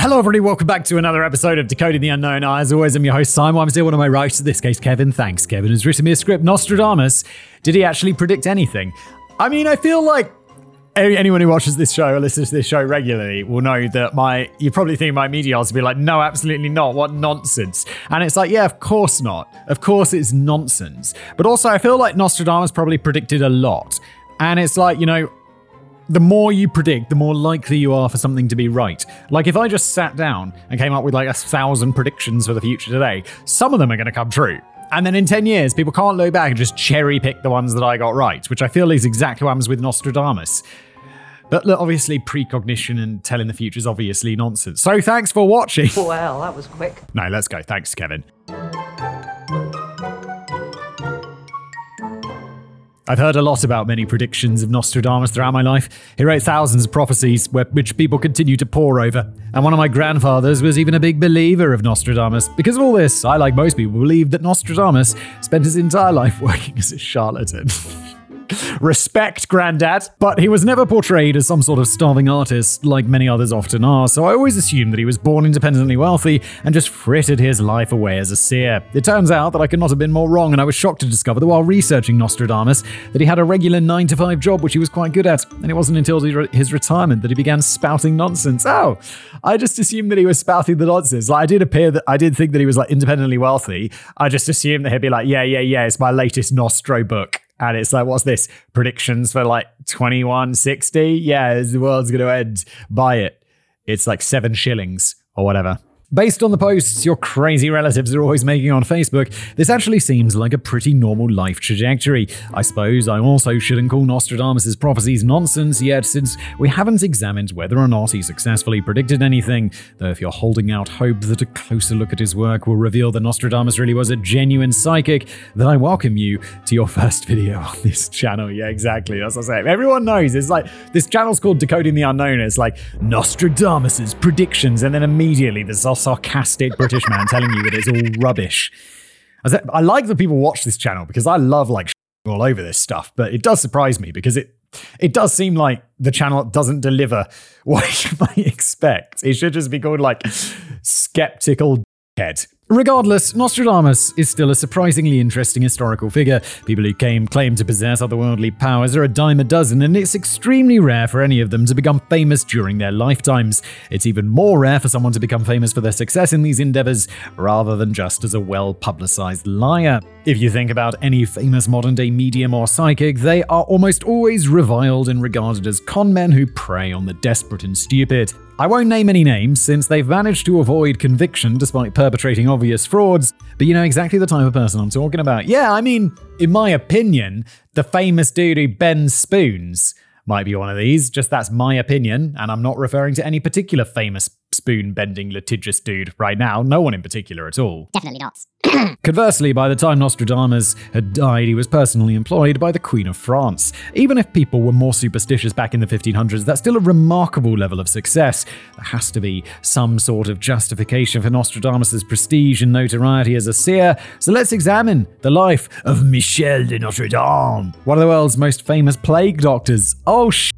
Hello, everybody. Welcome back to another episode of Decoding the Unknown. I, as always, I'm your host, Simon. I'm here, one of my writers, in this case, Kevin. Thanks, Kevin, has written me a script. Nostradamus. Did he actually predict anything? I mean, I feel like anyone who watches this show or listens to this show regularly will know that my you probably think my media will be like no absolutely not what nonsense and it's like yeah of course not of course it's nonsense but also i feel like nostradamus probably predicted a lot and it's like you know the more you predict, the more likely you are for something to be right. Like if I just sat down and came up with like a thousand predictions for the future today, some of them are going to come true. And then in 10 years, people can't look back and just cherry pick the ones that I got right, which I feel is exactly what happens with Nostradamus. But look, obviously, precognition and telling the future is obviously nonsense. So thanks for watching. Well, that was quick. No, let's go. Thanks, Kevin. I've heard a lot about many predictions of Nostradamus throughout my life. He wrote thousands of prophecies, which people continue to pore over. And one of my grandfathers was even a big believer of Nostradamus. Because of all this, I, like most people, believe that Nostradamus spent his entire life working as a charlatan. Respect, Grandad. But he was never portrayed as some sort of starving artist like many others often are, so I always assumed that he was born independently wealthy and just frittered his life away as a seer. It turns out that I could not have been more wrong, and I was shocked to discover that while researching Nostradamus, that he had a regular 9 to 5 job which he was quite good at, and it wasn't until his retirement that he began spouting nonsense. Oh, I just assumed that he was spouting the nonsense. Like I did appear that I did think that he was like independently wealthy. I just assumed that he'd be like, yeah, yeah, yeah, it's my latest Nostro book and it's like, what's this? Predictions for like 2160? Yeah, the world's going to end. Buy it. It's like seven shillings or whatever. Based on the posts your crazy relatives are always making on Facebook, this actually seems like a pretty normal life trajectory. I suppose I also shouldn't call Nostradamus' prophecies nonsense yet, since we haven't examined whether or not he successfully predicted anything. Though, if you're holding out hope that a closer look at his work will reveal that Nostradamus really was a genuine psychic, then I welcome you to your first video on this channel. Yeah, exactly. That's what I'm saying. Everyone knows it's like this channel's called Decoding the Unknown. It's like Nostradamus' predictions, and then immediately there's sarcastic British man telling you that it's all rubbish. I like that people watch this channel because I love like all over this stuff, but it does surprise me because it it does seem like the channel doesn't deliver what you might expect. It should just be called like skeptical head. Regardless, Nostradamus is still a surprisingly interesting historical figure. People who came claim to possess otherworldly powers are a dime a dozen, and it's extremely rare for any of them to become famous during their lifetimes. It's even more rare for someone to become famous for their success in these endeavors, rather than just as a well publicized liar. If you think about any famous modern day medium or psychic, they are almost always reviled and regarded as con men who prey on the desperate and stupid. I won't name any names since they've managed to avoid conviction despite perpetrating obvious frauds, but you know exactly the type of person I'm talking about. Yeah, I mean, in my opinion, the famous dude who bends spoons might be one of these, just that's my opinion, and I'm not referring to any particular famous spoon bending litigious dude right now, no one in particular at all. Definitely not. Conversely, by the time Nostradamus had died, he was personally employed by the Queen of France. Even if people were more superstitious back in the 1500s, that's still a remarkable level of success. There has to be some sort of justification for Nostradamus' prestige and notoriety as a seer, so let's examine the life of Michel de Notre Dame, one of the world's most famous plague doctors. Oh, sh-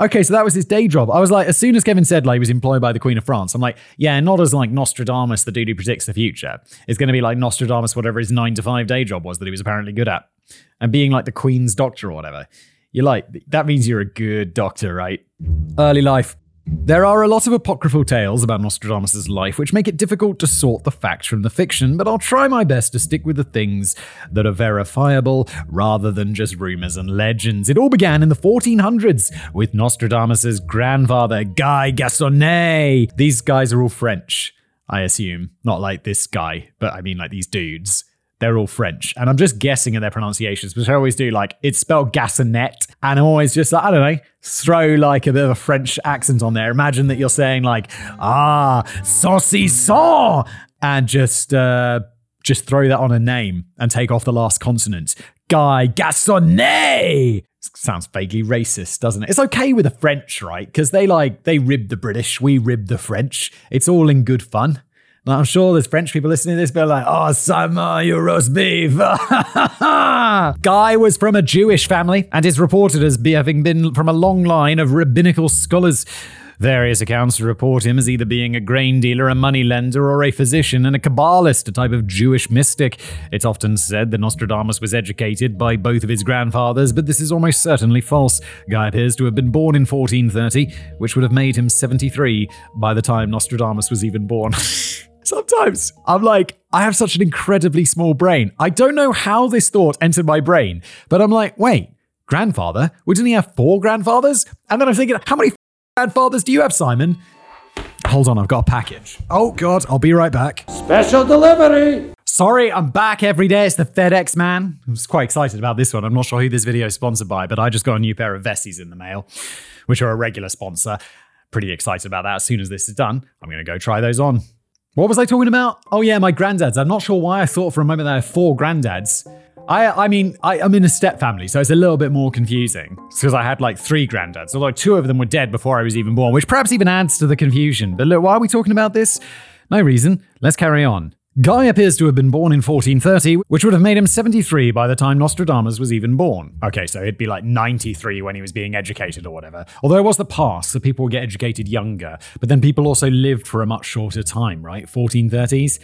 Okay, so that was his day job. I was like, as soon as Kevin said like he was employed by the Queen of France, I'm like, yeah, not as like Nostradamus, the dude who predicts the future. It's going to be like Nostradamus, whatever his nine to five day job was that he was apparently good at, and being like the Queen's doctor or whatever. You're like, that means you're a good doctor, right? Early life. There are a lot of apocryphal tales about Nostradamus' life which make it difficult to sort the facts from the fiction, but I'll try my best to stick with the things that are verifiable rather than just rumors and legends. It all began in the 1400s with Nostradamus' grandfather, Guy Gassonet. These guys are all French, I assume. Not like this guy, but I mean like these dudes. They're all French. And I'm just guessing at their pronunciations, which I always do. Like, it's spelled Gassonet. And I'm always just like, I don't know, throw like a bit of a French accent on there. Imagine that you're saying, like, ah, saucisson, and just, uh, just throw that on a name and take off the last consonant. Guy Gassonet sounds vaguely racist, doesn't it? It's okay with the French, right? Because they like they rib the British, we rib the French. It's all in good fun. I'm sure there's French people listening to this, but like, oh, Simon, you roast beef. Guy was from a Jewish family and is reported as having been from a long line of rabbinical scholars. Various accounts report him as either being a grain dealer, a money lender, or a physician and a Kabbalist, a type of Jewish mystic. It's often said that Nostradamus was educated by both of his grandfathers, but this is almost certainly false. Guy appears to have been born in 1430, which would have made him 73 by the time Nostradamus was even born. Sometimes I'm like, I have such an incredibly small brain. I don't know how this thought entered my brain, but I'm like, wait, grandfather? Wouldn't he have four grandfathers? And then I'm thinking, how many grandfathers do you have, Simon? Hold on, I've got a package. Oh, God, I'll be right back. Special delivery! Sorry, I'm back every day. It's the FedEx man. I was quite excited about this one. I'm not sure who this video is sponsored by, but I just got a new pair of Vessis in the mail, which are a regular sponsor. Pretty excited about that. As soon as this is done, I'm going to go try those on. What was I talking about? Oh yeah, my granddads. I'm not sure why I thought for a moment that I had four granddads. I, I mean, I, am in a step family, so it's a little bit more confusing because I had like three granddads, although two of them were dead before I was even born, which perhaps even adds to the confusion. But look, why are we talking about this? No reason. Let's carry on. Guy appears to have been born in 1430, which would have made him 73 by the time Nostradamus was even born. Okay, so it'd be like 93 when he was being educated or whatever. Although it was the past, so people would get educated younger. But then people also lived for a much shorter time, right? 1430s.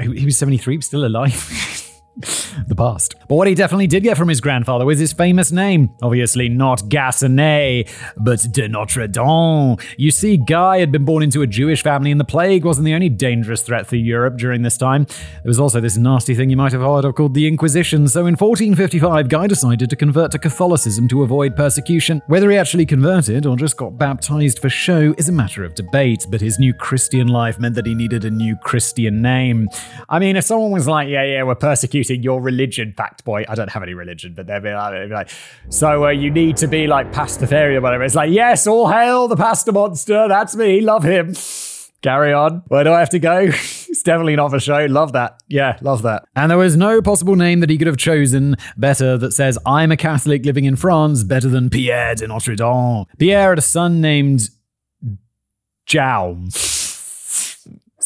He was 73, still alive. the past. But what he definitely did get from his grandfather was his famous name. Obviously not Gassonet, but de Notre Dame. You see, Guy had been born into a Jewish family, and the plague wasn't the only dangerous threat for Europe during this time. There was also this nasty thing you might have heard of called the Inquisition. So in 1455, Guy decided to convert to Catholicism to avoid persecution. Whether he actually converted or just got baptized for show is a matter of debate, but his new Christian life meant that he needed a new Christian name. I mean, if someone was like, yeah, yeah, we're persecuted your religion, fact boy. I don't have any religion, but they'd be like, be like so uh, you need to be like pastafarian or whatever. It's like, yes, all hail the pasta monster. That's me. Love him. Carry on. Where do I have to go? it's definitely not for show. Love that. Yeah, love that. And there was no possible name that he could have chosen better that says, I'm a Catholic living in France, better than Pierre de Notre Dame. Pierre had a son named Jaume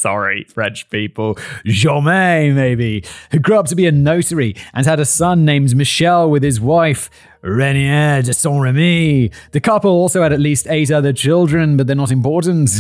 sorry, French people, Germain, maybe, who grew up to be a notary and had a son named Michel with his wife, Renier de Saint Remy. The couple also had at least eight other children, but they're not important.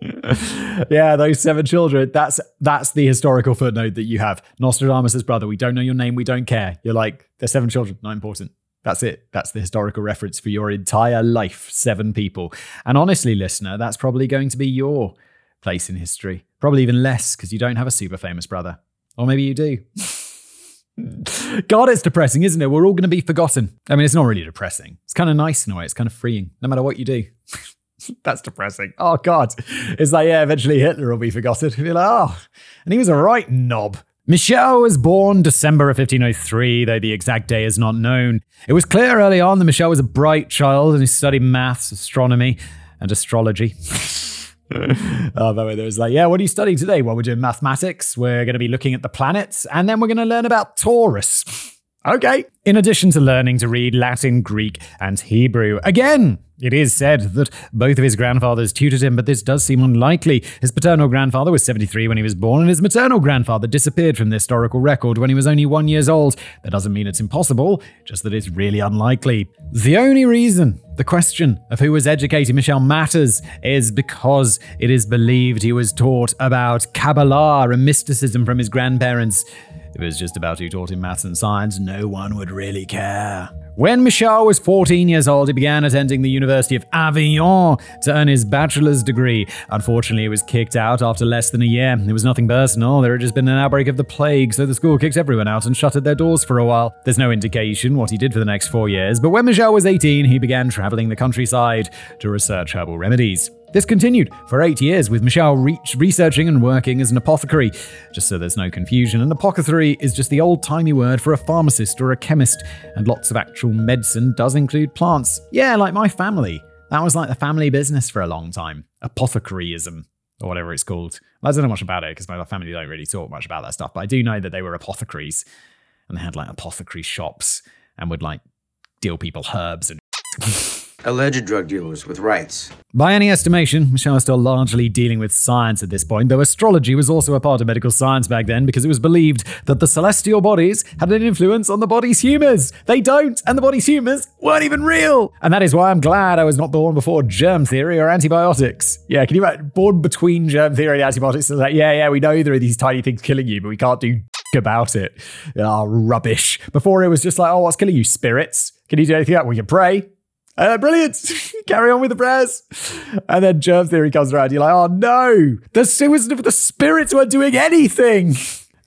yeah, those seven children. That's that's the historical footnote that you have. Nostradamus' brother. We don't know your name. We don't care. You're like, there's seven children. Not important. That's it. That's the historical reference for your entire life. Seven people. And honestly, listener, that's probably going to be your place in history. Probably even less because you don't have a super famous brother. Or maybe you do. God, it's depressing, isn't it? We're all going to be forgotten. I mean, it's not really depressing. It's kind of nice in a way. It's kind of freeing, no matter what you do. That's depressing. Oh, God. It's like, yeah, eventually Hitler will be forgotten. Like, oh, and he was a right knob. Michel was born December of 1503, though the exact day is not known. It was clear early on that Michel was a bright child and he studied maths, astronomy, and astrology. oh, by the way, there was like, yeah, what are you studying today? Well, we're doing mathematics. We're going to be looking at the planets, and then we're going to learn about Taurus. Okay. In addition to learning to read Latin, Greek, and Hebrew. Again, it is said that both of his grandfathers tutored him, but this does seem unlikely. His paternal grandfather was 73 when he was born, and his maternal grandfather disappeared from the historical record when he was only one years old. That doesn't mean it's impossible, just that it's really unlikely. The only reason the question of who was educating Michel matters is because it is believed he was taught about Kabbalah and mysticism from his grandparents. If it was just about who taught him maths and science, no one would really care. When Michel was 14 years old, he began attending the University of Avignon to earn his bachelor's degree. Unfortunately, he was kicked out after less than a year. It was nothing personal, there had just been an outbreak of the plague, so the school kicked everyone out and shuttered their doors for a while. There's no indication what he did for the next four years, but when Michel was 18, he began traveling the countryside to research herbal remedies. This continued for eight years, with Michelle reach, researching and working as an apothecary. Just so there's no confusion, an apothecary is just the old timey word for a pharmacist or a chemist, and lots of actual medicine does include plants. Yeah, like my family. That was like the family business for a long time. Apothecaryism, or whatever it's called. I don't know much about it because my family don't really talk much about that stuff, but I do know that they were apothecaries and they had like apothecary shops and would like deal people herbs and Alleged drug dealers with rights. By any estimation, Michelle is still largely dealing with science at this point, though astrology was also a part of medical science back then because it was believed that the celestial bodies had an influence on the body's humors. They don't, and the body's humors weren't even real. And that is why I'm glad I was not born before germ theory or antibiotics. Yeah, can you imagine? Born between germ theory and antibiotics? It's like, yeah, yeah, we know there are these tiny things killing you, but we can't do about it. Oh, rubbish. Before it was just like, oh, what's killing you? Spirits. Can you do anything else? We can pray. Uh, brilliant. Carry on with the prayers. And then germ theory comes around. You're like, oh no, the, it was the spirits weren't doing anything.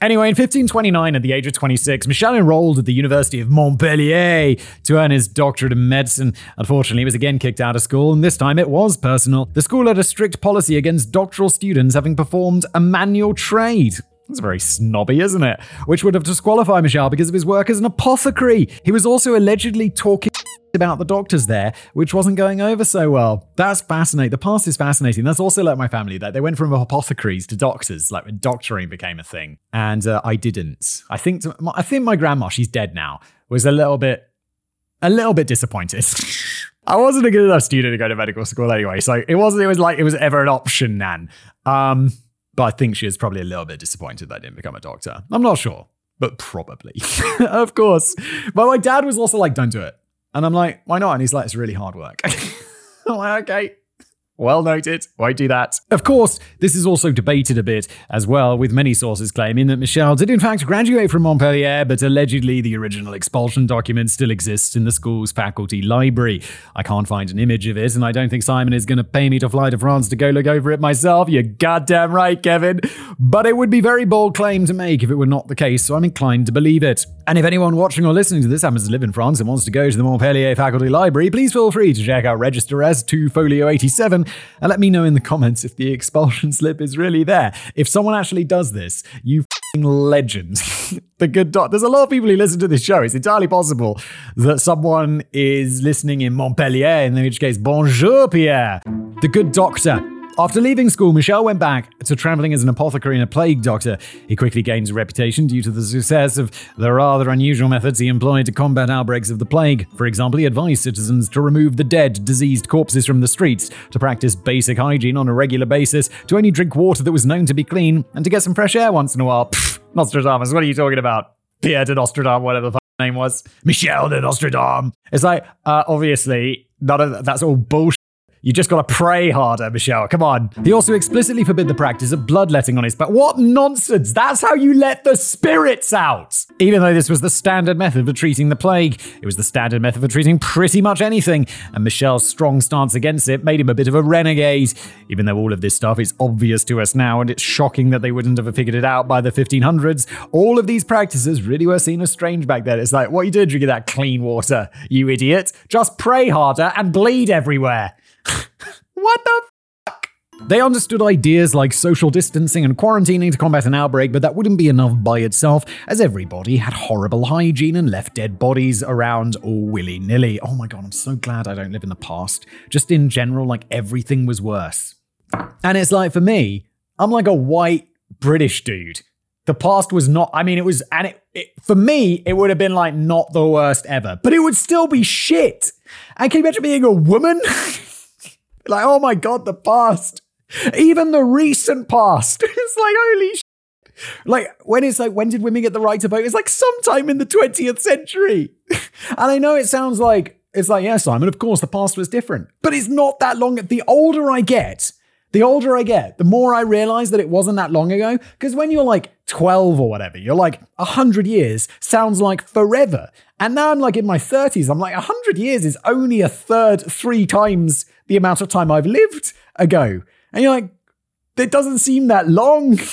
Anyway, in 1529, at the age of 26, Michel enrolled at the University of Montpellier to earn his doctorate in medicine. Unfortunately, he was again kicked out of school, and this time it was personal. The school had a strict policy against doctoral students having performed a manual trade. That's very snobby, isn't it? Which would have disqualified Michel because of his work as an apothecary. He was also allegedly talking about the doctors there, which wasn't going over so well. That's fascinating. The past is fascinating. That's also like my family that they went from apothecaries to doctors, like when doctoring became a thing, and uh, I didn't. I think I think my grandma, she's dead now, was a little bit, a little bit disappointed. I wasn't a good enough student to go to medical school anyway, so it wasn't. It was like it was ever an option, Nan. Um, but I think she was probably a little bit disappointed that I didn't become a doctor. I'm not sure, but probably. of course. But my dad was also like, don't do it. And I'm like, why not? And he's like, it's really hard work. I'm like, okay. Well noted. Won't do that. Of course, this is also debated a bit as well, with many sources claiming that Michel did in fact graduate from Montpellier, but allegedly the original expulsion document still exists in the school's faculty library. I can't find an image of it, and I don't think Simon is going to pay me to fly to France to go look over it myself. You're goddamn right, Kevin. But it would be very bold claim to make if it were not the case, so I'm inclined to believe it. And if anyone watching or listening to this happens to live in France and wants to go to the Montpellier faculty library, please feel free to check out Register as 2 Folio 87 and let me know in the comments if the expulsion slip is really there. If someone actually does this, you legend. the good doc. There's a lot of people who listen to this show. It's entirely possible that someone is listening in Montpellier, in which case, bonjour, Pierre. The good doctor after leaving school, Michel went back to traveling as an apothecary and a plague doctor. He quickly gained a reputation due to the success of the rather unusual methods he employed to combat outbreaks of the plague. For example, he advised citizens to remove the dead, diseased corpses from the streets, to practice basic hygiene on a regular basis, to only drink water that was known to be clean, and to get some fresh air once in a while. Pfft, Nostradamus, what are you talking about? Pierre de Nostradamus, whatever the name was. Michel de Nostradamus. It's like, uh, obviously, none of that, that's all bullshit. You just gotta pray harder, Michel. Come on. He also explicitly forbid the practice of bloodletting on his back. What nonsense! That's how you let the spirits out! Even though this was the standard method for treating the plague, it was the standard method for treating pretty much anything, and Michel's strong stance against it made him a bit of a renegade. Even though all of this stuff is obvious to us now, and it's shocking that they wouldn't have figured it out by the 1500s, all of these practices really were seen as strange back then. It's like, what are you doing drinking that clean water, you idiot? Just pray harder and bleed everywhere. What the fuck? They understood ideas like social distancing and quarantining to combat an outbreak, but that wouldn't be enough by itself, as everybody had horrible hygiene and left dead bodies around all willy nilly. Oh my god, I'm so glad I don't live in the past. Just in general, like everything was worse. And it's like for me, I'm like a white British dude. The past was not, I mean, it was, and it, it for me, it would have been like not the worst ever, but it would still be shit. And can you imagine being a woman? Like, oh my god, the past. Even the recent past. it's like, holy shit. Like, when it's like, when did women get the right to vote? It's like sometime in the 20th century. and I know it sounds like, it's like, yeah, Simon, of course, the past was different. But it's not that long. The older I get, the older I get, the more I realize that it wasn't that long ago. Because when you're like 12 or whatever, you're like, 100 years sounds like forever. And now I'm like in my 30s, I'm like, 100 years is only a third, three times the amount of time I've lived ago. And you're like, it doesn't seem that long.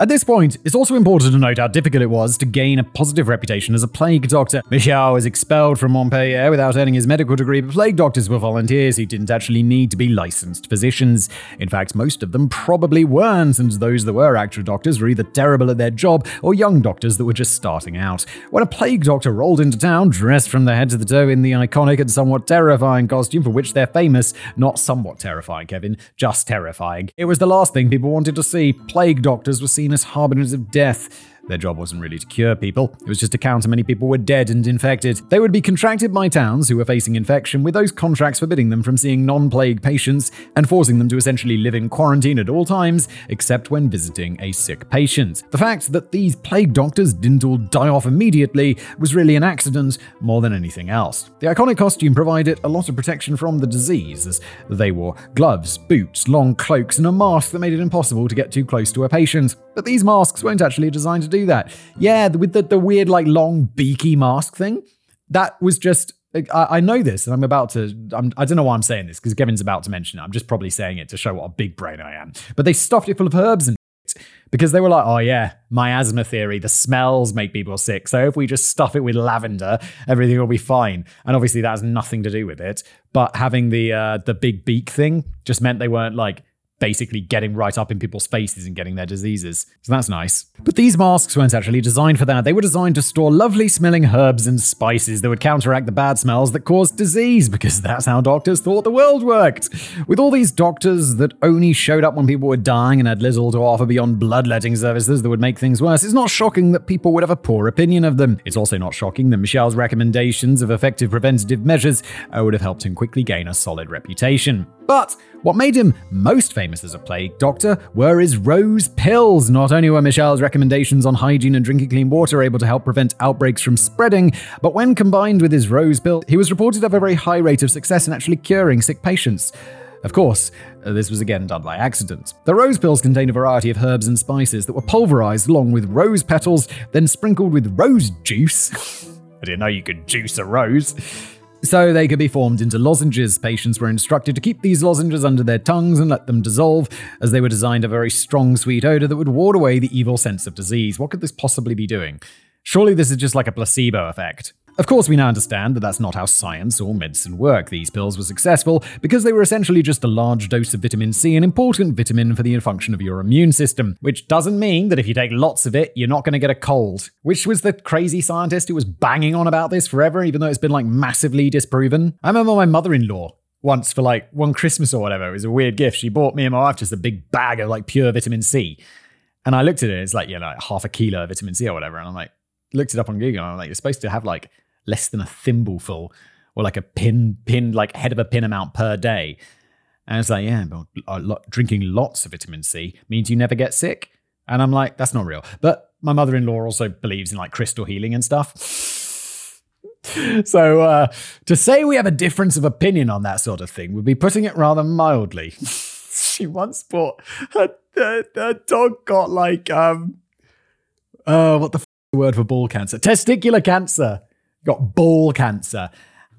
At this point, it's also important to note how difficult it was to gain a positive reputation as a plague doctor. Michel was expelled from Montpellier without earning his medical degree, but plague doctors were volunteers who didn't actually need to be licensed physicians. In fact, most of them probably weren't, and those that were actual doctors were either terrible at their job or young doctors that were just starting out. When a plague doctor rolled into town, dressed from the head to the toe in the iconic and somewhat terrifying costume for which they're famous, not somewhat terrifying, Kevin, just terrifying, it was the last thing people wanted to see. Plague doctors were seen as harbingers of death. Their job wasn't really to cure people, it was just to count how many people were dead and infected. They would be contracted by towns who were facing infection, with those contracts forbidding them from seeing non plague patients and forcing them to essentially live in quarantine at all times, except when visiting a sick patient. The fact that these plague doctors didn't all die off immediately was really an accident more than anything else. The iconic costume provided a lot of protection from the disease, as they wore gloves, boots, long cloaks, and a mask that made it impossible to get too close to a patient. But these masks weren't actually designed to do that. Yeah, with the, the weird, like, long, beaky mask thing, that was just. I, know this, and I'm about to. I'm, I do not know why I'm saying this because Kevin's about to mention it. I'm just probably saying it to show what a big brain I am. But they stuffed it full of herbs and because they were like, oh yeah, miasma theory, the smells make people sick. So if we just stuff it with lavender, everything will be fine. And obviously that has nothing to do with it. But having the uh, the big beak thing just meant they weren't like basically getting right up in people's faces and getting their diseases. So that's nice. But these masks weren't actually designed for that. They were designed to store lovely smelling herbs and spices that would counteract the bad smells that caused disease, because that's how doctors thought the world worked. With all these doctors that only showed up when people were dying and had little to offer beyond bloodletting services that would make things worse, it's not shocking that people would have a poor opinion of them. It's also not shocking that Michel's recommendations of effective preventative measures uh, would have helped him quickly gain a solid reputation. But what made him most famous as a plague doctor were his rose pills. Not only were Michel's recommendations on hygiene and drinking clean water able to help prevent outbreaks from spreading, but when combined with his rose pill, he was reported to have a very high rate of success in actually curing sick patients. Of course, uh, this was again done by accident. The rose pills contained a variety of herbs and spices that were pulverized along with rose petals, then sprinkled with rose juice. I didn't know you could juice a rose. So they could be formed into lozenges. Patients were instructed to keep these lozenges under their tongues and let them dissolve, as they were designed a very strong, sweet odor that would ward away the evil sense of disease. What could this possibly be doing? Surely this is just like a placebo effect. Of course, we now understand that that's not how science or medicine work. These pills were successful because they were essentially just a large dose of vitamin C, an important vitamin for the function of your immune system, which doesn't mean that if you take lots of it, you're not going to get a cold. Which was the crazy scientist who was banging on about this forever, even though it's been like massively disproven? I remember my mother in law once for like one Christmas or whatever. It was a weird gift. She bought me and my wife just a big bag of like pure vitamin C. And I looked at it, it's like, you know, like half a kilo of vitamin C or whatever. And I'm like, looked it up on Google and I'm like, you're supposed to have like less than a thimbleful or like a pin, pin, like head of a pin amount per day. And it's like, yeah, but drinking lots of vitamin C means you never get sick. And I'm like, that's not real. But my mother in law also believes in like crystal healing and stuff. so uh, to say we have a difference of opinion on that sort of thing would be putting it rather mildly. she once bought her, her, her, dog got like um uh what the f- word for ball cancer testicular cancer got ball cancer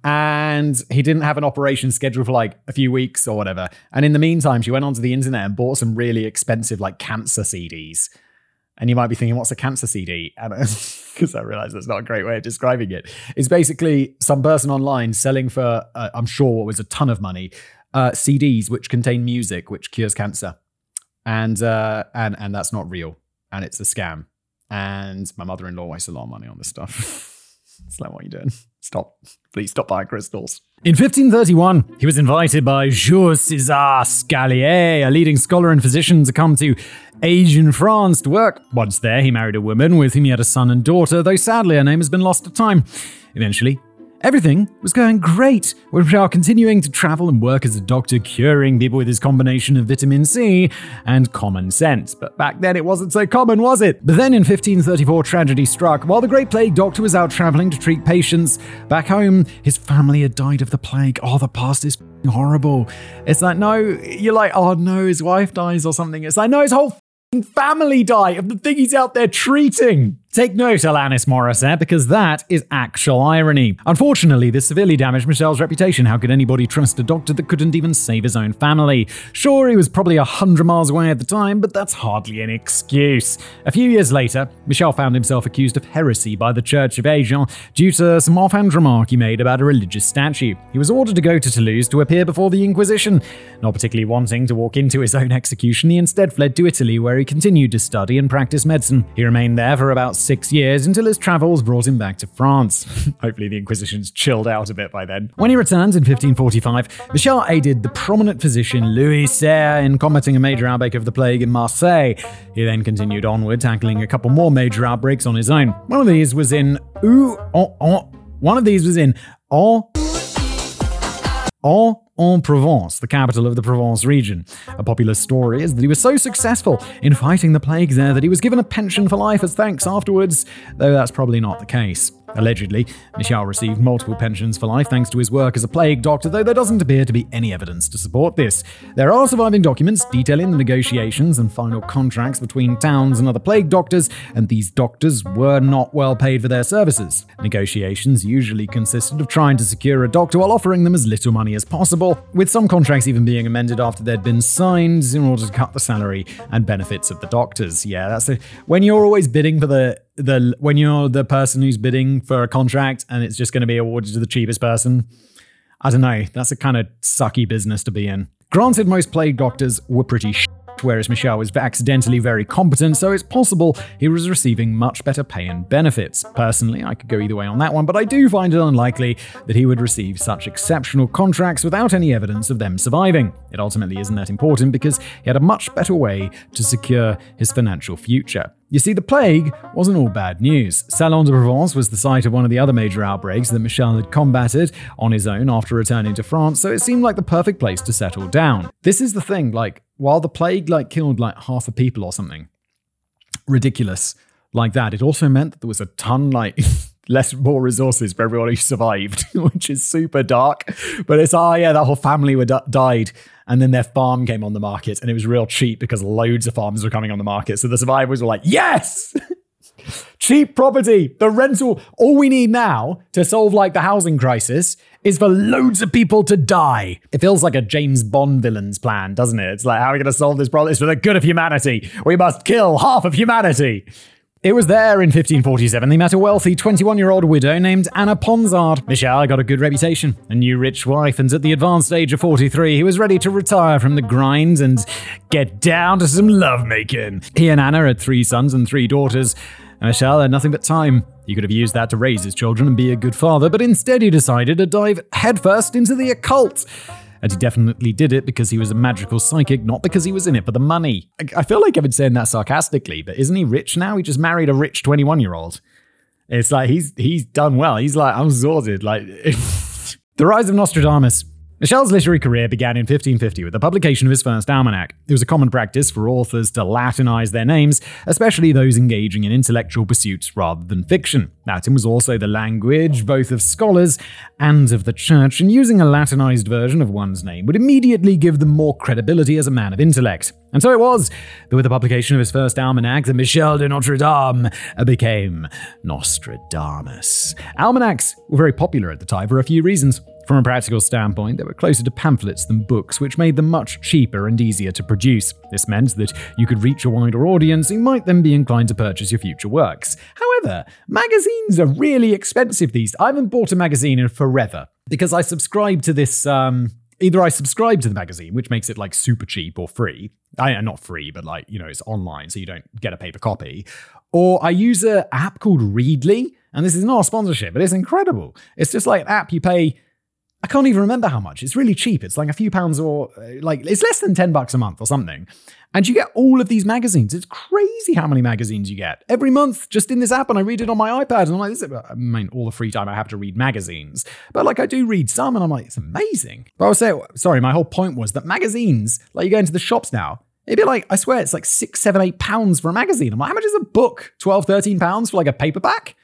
and he didn't have an operation scheduled for like a few weeks or whatever. And in the meantime, she went onto the internet and bought some really expensive like cancer CDs. And you might be thinking, what's a cancer CD? And because I realize that's not a great way of describing it. It's basically some person online selling for, uh, I'm sure, what was a ton of money, uh, CDs which contain music which cures cancer, and uh, and and that's not real, and it's a scam. And my mother-in-law wastes a lot of money on this stuff. It's like, what are you doing? Stop. Please stop buying crystals. In 1531, he was invited by Jules César Scaliger, a leading scholar and physician, to come to Agen France to work. Once there, he married a woman with whom he had a son and daughter, though sadly her name has been lost to time. Eventually, Everything was going great, We are continuing to travel and work as a doctor, curing people with his combination of vitamin C and common sense. But back then it wasn't so common, was it? But then in 1534, tragedy struck. While the Great Plague Doctor was out traveling to treat patients, back home, his family had died of the plague. Oh, the past is horrible. It's like, no, you're like, oh no, his wife dies or something. It's like, no, his whole family die of the thing he's out there treating. Take note, Alanis Morissette, eh, because that is actual irony. Unfortunately, this severely damaged Michel's reputation. How could anybody trust a doctor that couldn't even save his own family? Sure, he was probably a hundred miles away at the time, but that's hardly an excuse. A few years later, Michel found himself accused of heresy by the Church of Agen due to some offhand remark he made about a religious statue. He was ordered to go to Toulouse to appear before the Inquisition. Not particularly wanting to walk into his own execution, he instead fled to Italy, where he continued to study and practice medicine. He remained there for about six years until his travels brought him back to France. Hopefully, the Inquisition's chilled out a bit by then. When he returned in 1545, Michel aided the prominent physician Louis Serre in combating a major outbreak of the plague in Marseille. He then continued onward, tackling a couple more major outbreaks on his own. One of these was in Ooh, oh, oh. One of these was in Oh, Aix-en-Provence, the capital of the Provence region. A popular story is that he was so successful in fighting the plague there that he was given a pension for life as thanks afterwards, though that's probably not the case. Allegedly, Michel received multiple pensions for life thanks to his work as a plague doctor, though there doesn't appear to be any evidence to support this. There are surviving documents detailing the negotiations and final contracts between towns and other plague doctors, and these doctors were not well paid for their services. Negotiations usually consisted of trying to secure a doctor while offering them as little money as possible, with some contracts even being amended after they'd been signed in order to cut the salary and benefits of the doctors. Yeah, that's it. When you're always bidding for the the when you're the person who's bidding for a contract and it's just going to be awarded to the cheapest person. I don't know. That's a kind of sucky business to be in. Granted, most plague doctors were pretty sh- whereas Michel was accidentally very competent, so it's possible he was receiving much better pay and benefits. Personally, I could go either way on that one, but I do find it unlikely that he would receive such exceptional contracts without any evidence of them surviving. It ultimately isn't that important because he had a much better way to secure his financial future. You see, the plague wasn't all bad news. Salon de Provence was the site of one of the other major outbreaks that Michel had combated on his own after returning to France, so it seemed like the perfect place to settle down. This is the thing, like, while the plague like killed like half a people or something ridiculous like that, it also meant that there was a ton like less more resources for everyone who survived, which is super dark. But it's oh yeah, that whole family were died, and then their farm came on the market, and it was real cheap because loads of farms were coming on the market. So the survivors were like, yes. Cheap property, the rental. All we need now to solve like the housing crisis is for loads of people to die. It feels like a James Bond villain's plan, doesn't it? It's like, how are we going to solve this problem? It's for the good of humanity. We must kill half of humanity. It was there in 1547 they met a wealthy 21 year old widow named Anna Ponsard. Michel got a good reputation, a new rich wife, and at the advanced age of 43, he was ready to retire from the grind and get down to some lovemaking. He and Anna had three sons and three daughters. Michel ah, had nothing but time. He could have used that to raise his children and be a good father, but instead he decided to dive headfirst into the occult. And he definitely did it because he was a magical psychic, not because he was in it for the money. I- I feel like I've been saying that sarcastically, but isn't he rich now? He just married a rich 21 year old. It's like he's he's done well. He's like, I'm sorted. Like the rise of Nostradamus. Michel's literary career began in 1550 with the publication of his first almanac. It was a common practice for authors to Latinize their names, especially those engaging in intellectual pursuits rather than fiction. Latin was also the language both of scholars and of the church, and using a Latinized version of one's name would immediately give them more credibility as a man of intellect. And so it was that with the publication of his first almanac, that Michel de Notre Dame became Nostradamus. Almanacs were very popular at the time for a few reasons. From a practical standpoint, they were closer to pamphlets than books, which made them much cheaper and easier to produce. This meant that you could reach a wider audience who might then be inclined to purchase your future works. However, magazines are really expensive these. I haven't bought a magazine in forever because I subscribe to this. Um, either I subscribe to the magazine, which makes it like super cheap or free. I not free, but like you know, it's online, so you don't get a paper copy. Or I use an app called Readly, and this is not a sponsorship, but it's incredible. It's just like an app you pay. I can't even remember how much. It's really cheap. It's like a few pounds or uh, like it's less than 10 bucks a month or something. And you get all of these magazines. It's crazy how many magazines you get every month just in this app. And I read it on my iPad. And I'm like, this is, I mean, all the free time I have to read magazines. But like, I do read some and I'm like, it's amazing. But I was saying, sorry, my whole point was that magazines, like, you go into the shops now, It'd be like, I swear, it's like six, seven, eight pounds for a magazine. I'm like, how much is a book? 12, 13 pounds for like a paperback?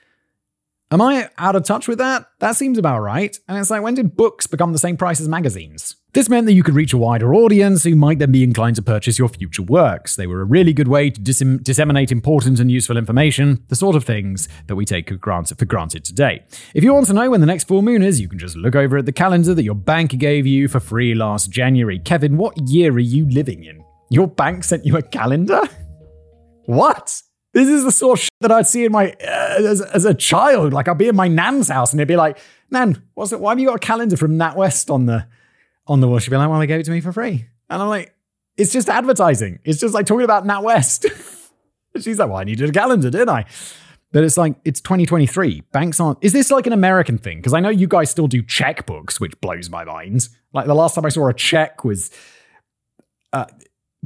Am I out of touch with that? That seems about right. And it's like, when did books become the same price as magazines? This meant that you could reach a wider audience who might then be inclined to purchase your future works. They were a really good way to dis- disseminate important and useful information, the sort of things that we take for granted, for granted today. If you want to know when the next full moon is, you can just look over at the calendar that your bank gave you for free last January. Kevin, what year are you living in? Your bank sent you a calendar? What? This is the sort of shit that I'd see in my uh, as, as a child. Like I'd be in my nan's house and they'd be like, "Nan, what's it? Why have you got a calendar from NatWest on the on the wall?" She'd be like, "Well, they gave it to me for free." And I'm like, "It's just advertising. It's just like talking about NatWest." She's like, "Well, I needed a calendar, didn't I?" But it's like it's 2023. Banks aren't. Is this like an American thing? Because I know you guys still do checkbooks, which blows my mind. Like the last time I saw a check was. Uh,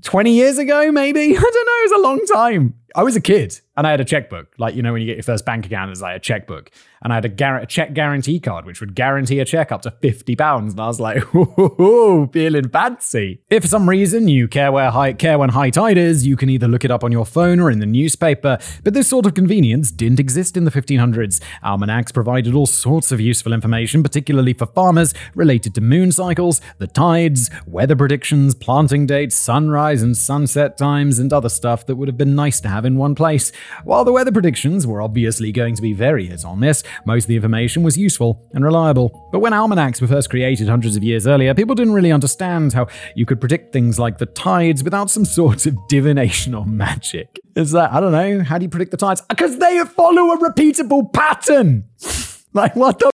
20 years ago, maybe? I don't know. It was a long time. I was a kid and I had a checkbook. Like, you know, when you get your first bank account, it's like a checkbook. And I had a, gar- a check guarantee card, which would guarantee a check up to £50. And I was like, ooh, feeling fancy. If for some reason you care where high, care when high tide is, you can either look it up on your phone or in the newspaper. But this sort of convenience didn't exist in the 1500s. Almanacs provided all sorts of useful information, particularly for farmers, related to moon cycles, the tides, weather predictions, planting dates, sunrise and sunset times, and other stuff that would have been nice to have in one place. While the weather predictions were obviously going to be very hit on this, most of the information was useful and reliable. But when almanacs were first created hundreds of years earlier, people didn't really understand how you could predict things like the tides without some sort of divination or magic. Is that, I don't know, how do you predict the tides? Because they follow a repeatable pattern! like, what the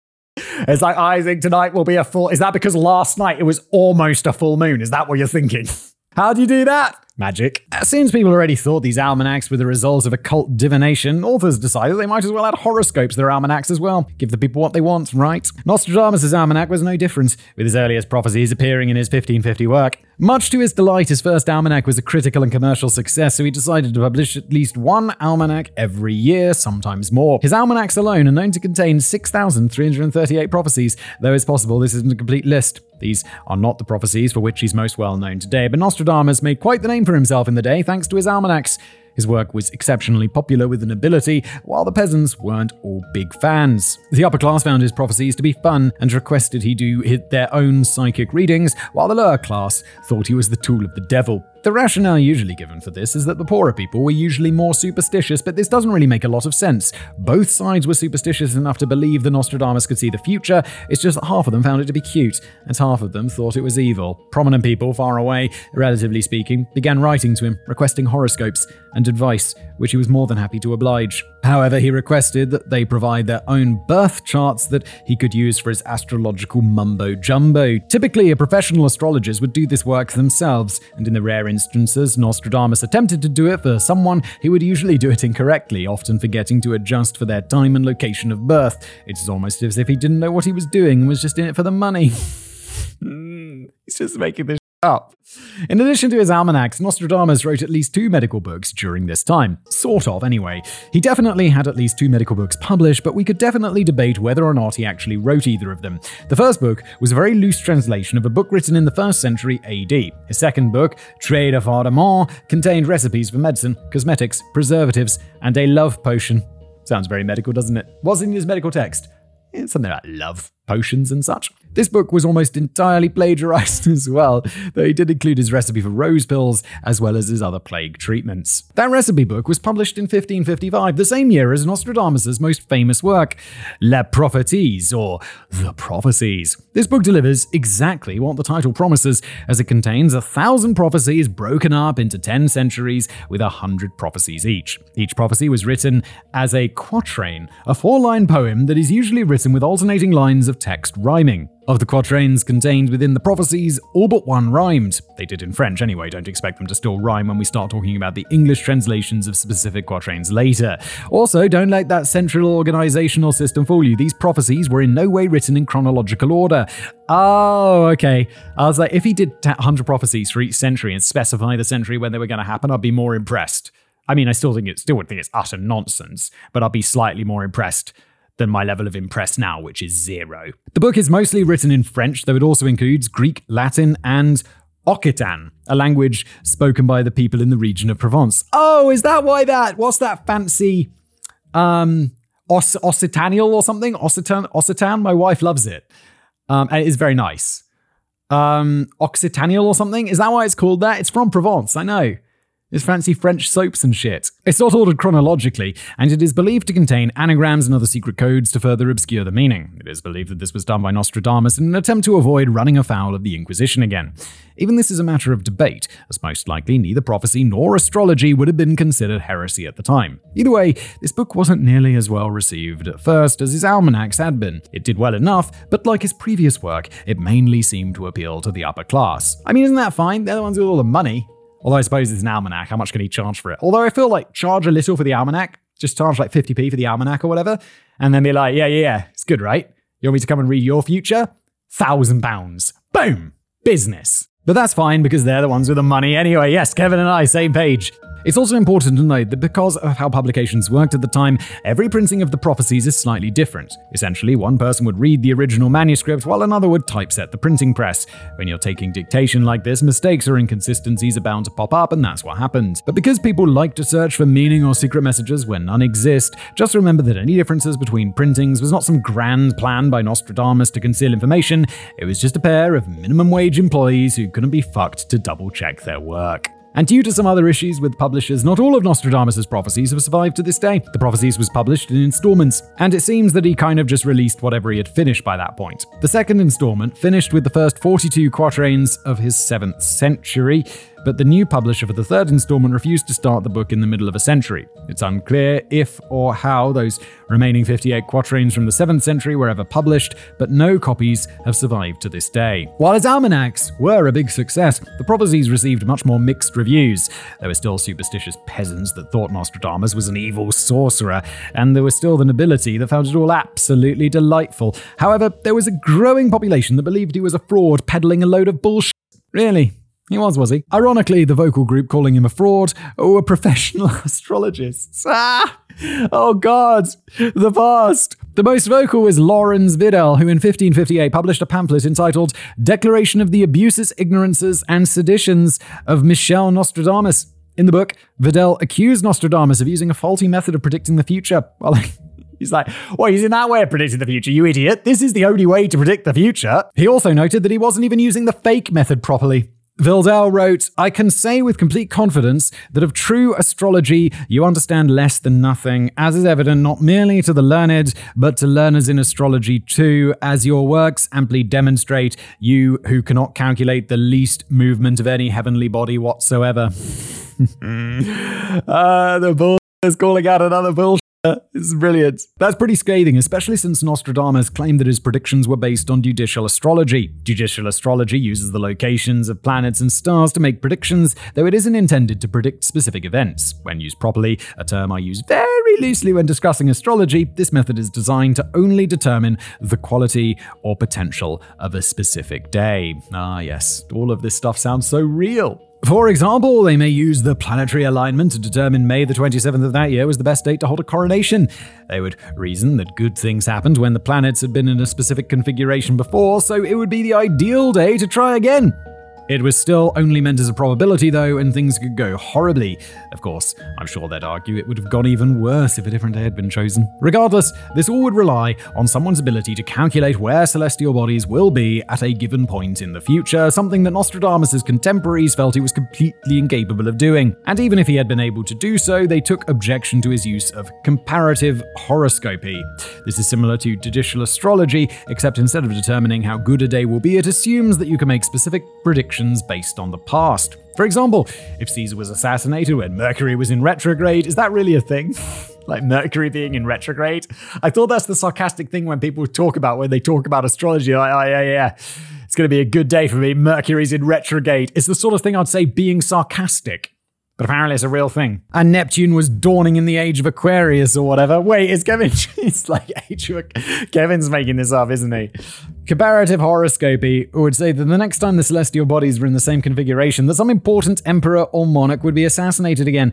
it's like Isaac tonight will be a full. Is that because last night it was almost a full moon? Is that what you're thinking? How do you do that? Magic. Since people already thought these almanacs were the result of occult divination, authors decided they might as well add horoscopes to their almanacs as well. Give the people what they want, right? Nostradamus' almanac was no different, with his earliest prophecies appearing in his 1550 work. Much to his delight, his first almanac was a critical and commercial success, so he decided to publish at least one almanac every year, sometimes more. His almanacs alone are known to contain 6,338 prophecies, though it's possible this isn't a complete list. These are not the prophecies for which he's most well known today, but Nostradamus made quite the name for himself in the day thanks to his almanacs. His work was exceptionally popular with the nobility, while the peasants weren't all big fans. The upper class found his prophecies to be fun and requested he do their own psychic readings, while the lower class thought he was the tool of the devil. The rationale usually given for this is that the poorer people were usually more superstitious, but this doesn't really make a lot of sense. Both sides were superstitious enough to believe that Nostradamus could see the future, it's just that half of them found it to be cute, and half of them thought it was evil. Prominent people far away, relatively speaking, began writing to him, requesting horoscopes and advice, which he was more than happy to oblige. However, he requested that they provide their own birth charts that he could use for his astrological mumbo jumbo. Typically, a professional astrologers would do this work themselves, and in the rare instances Nostradamus attempted to do it for someone, he would usually do it incorrectly, often forgetting to adjust for their time and location of birth. It's almost as if he didn't know what he was doing and was just in it for the money. Hmm, he's just making this up. In addition to his almanacs, Nostradamus wrote at least two medical books during this time. Sort of, anyway. He definitely had at least two medical books published, but we could definitely debate whether or not he actually wrote either of them. The first book was a very loose translation of a book written in the first century AD. His second book, Traité de Fardamment, contained recipes for medicine, cosmetics, preservatives, and a love potion. Sounds very medical, doesn't it? Was in his medical text? It's something about love potions and such. This book was almost entirely plagiarized as well, though he did include his recipe for rose pills as well as his other plague treatments. That recipe book was published in 1555, the same year as Nostradamus' most famous work, Les Prophéties, or The Prophecies. This book delivers exactly what the title promises, as it contains a thousand prophecies broken up into ten centuries with a hundred prophecies each. Each prophecy was written as a quatrain, a four line poem that is usually written with alternating lines of text rhyming. Of the quatrains contained within the prophecies, all but one rhymed. They did in French anyway, don't expect them to still rhyme when we start talking about the English translations of specific quatrains later. Also, don't let that central organizational system fool you. These prophecies were in no way written in chronological order. Oh, okay. I was like, if he did 100 prophecies for each century and specify the century when they were going to happen, I'd be more impressed. I mean, I still think it still would think it's utter nonsense, but I'd be slightly more impressed than my level of impress now, which is zero. The book is mostly written in French, though it also includes Greek, Latin, and Occitan, a language spoken by the people in the region of Provence. Oh, is that why that? What's that fancy? Um, Occitanial or something. Occitan, Occitan. My wife loves it, um, and it is very nice. Um, Occitanial or something. Is that why it's called that? It's from Provence. I know. It's fancy French soaps and shit. It's not ordered chronologically, and it is believed to contain anagrams and other secret codes to further obscure the meaning. It is believed that this was done by Nostradamus in an attempt to avoid running afoul of the Inquisition again. Even this is a matter of debate, as most likely neither prophecy nor astrology would have been considered heresy at the time. Either way, this book wasn't nearly as well received at first as his almanacs had been. It did well enough, but like his previous work, it mainly seemed to appeal to the upper class. I mean, isn't that fine? They're the ones with all the money. Although I suppose it's an almanac, how much can he charge for it? Although I feel like charge a little for the almanac, just charge like 50p for the almanac or whatever, and then be like, yeah, yeah, yeah, it's good, right? You want me to come and read your future? Thousand pounds. Boom! Business. But that's fine because they're the ones with the money anyway. Yes, Kevin and I, same page. It's also important to note that because of how publications worked at the time, every printing of the prophecies is slightly different. Essentially, one person would read the original manuscript while another would typeset the printing press. When you're taking dictation like this, mistakes or inconsistencies are bound to pop up, and that's what happened. But because people like to search for meaning or secret messages where none exist, just remember that any differences between printings was not some grand plan by Nostradamus to conceal information, it was just a pair of minimum wage employees who couldn't be fucked to double check their work. And due to some other issues with publishers, not all of Nostradamus' prophecies have survived to this day. The prophecies was published in installments, and it seems that he kind of just released whatever he had finished by that point. The second installment finished with the first 42 quatrains of his 7th century, but the new publisher for the third installment refused to start the book in the middle of a century. It's unclear if or how those remaining 58 quatrains from the 7th century were ever published, but no copies have survived to this day. While his almanacs were a big success, the prophecies received much more mixed reviews. There were still superstitious peasants that thought Nostradamus was an evil sorcerer, and there was still the nobility that found it all absolutely delightful. However, there was a growing population that believed he was a fraud peddling a load of bullshit. Really, he was, was he? Ironically, the vocal group calling him a fraud were professional astrologists. Ah! Oh God, the past. The most vocal was Lawrence Videl, who in 1558 published a pamphlet entitled Declaration of the Abuses, Ignorances, and Seditions of Michel Nostradamus. In the book, Videl accused Nostradamus of using a faulty method of predicting the future. Well, He's like, well, using that way of predicting the future, you idiot. This is the only way to predict the future. He also noted that he wasn't even using the fake method properly. Videl wrote, I can say with complete confidence that of true astrology you understand less than nothing, as is evident not merely to the learned, but to learners in astrology too, as your works amply demonstrate, you who cannot calculate the least movement of any heavenly body whatsoever. uh, the bull is calling out another bullshit. This is brilliant. That's pretty scathing, especially since Nostradamus claimed that his predictions were based on judicial astrology. Judicial astrology uses the locations of planets and stars to make predictions, though it isn't intended to predict specific events. When used properly, a term I use very loosely when discussing astrology, this method is designed to only determine the quality or potential of a specific day. Ah, yes, all of this stuff sounds so real. For example, they may use the planetary alignment to determine May the 27th of that year was the best date to hold a coronation. They would reason that good things happened when the planets had been in a specific configuration before, so it would be the ideal day to try again. It was still only meant as a probability, though, and things could go horribly. Of course, I'm sure they'd argue it would have gone even worse if a different day had been chosen. Regardless, this all would rely on someone's ability to calculate where celestial bodies will be at a given point in the future, something that Nostradamus' contemporaries felt he was completely incapable of doing. And even if he had been able to do so, they took objection to his use of comparative horoscopy. This is similar to judicial astrology, except instead of determining how good a day will be, it assumes that you can make specific predictions based on the past. For example, if Caesar was assassinated when Mercury was in retrograde, is that really a thing? like Mercury being in retrograde? I thought that's the sarcastic thing when people talk about when they talk about astrology. Like, oh, yeah, yeah, it's going to be a good day for me. Mercury's in retrograde. It's the sort of thing I'd say being sarcastic. But apparently it's a real thing. And Neptune was dawning in the age of Aquarius or whatever. Wait, is Kevin? it's like age of Kevin's making this up, isn't he? Comparative horoscopy would say that the next time the celestial bodies were in the same configuration, that some important emperor or monarch would be assassinated again.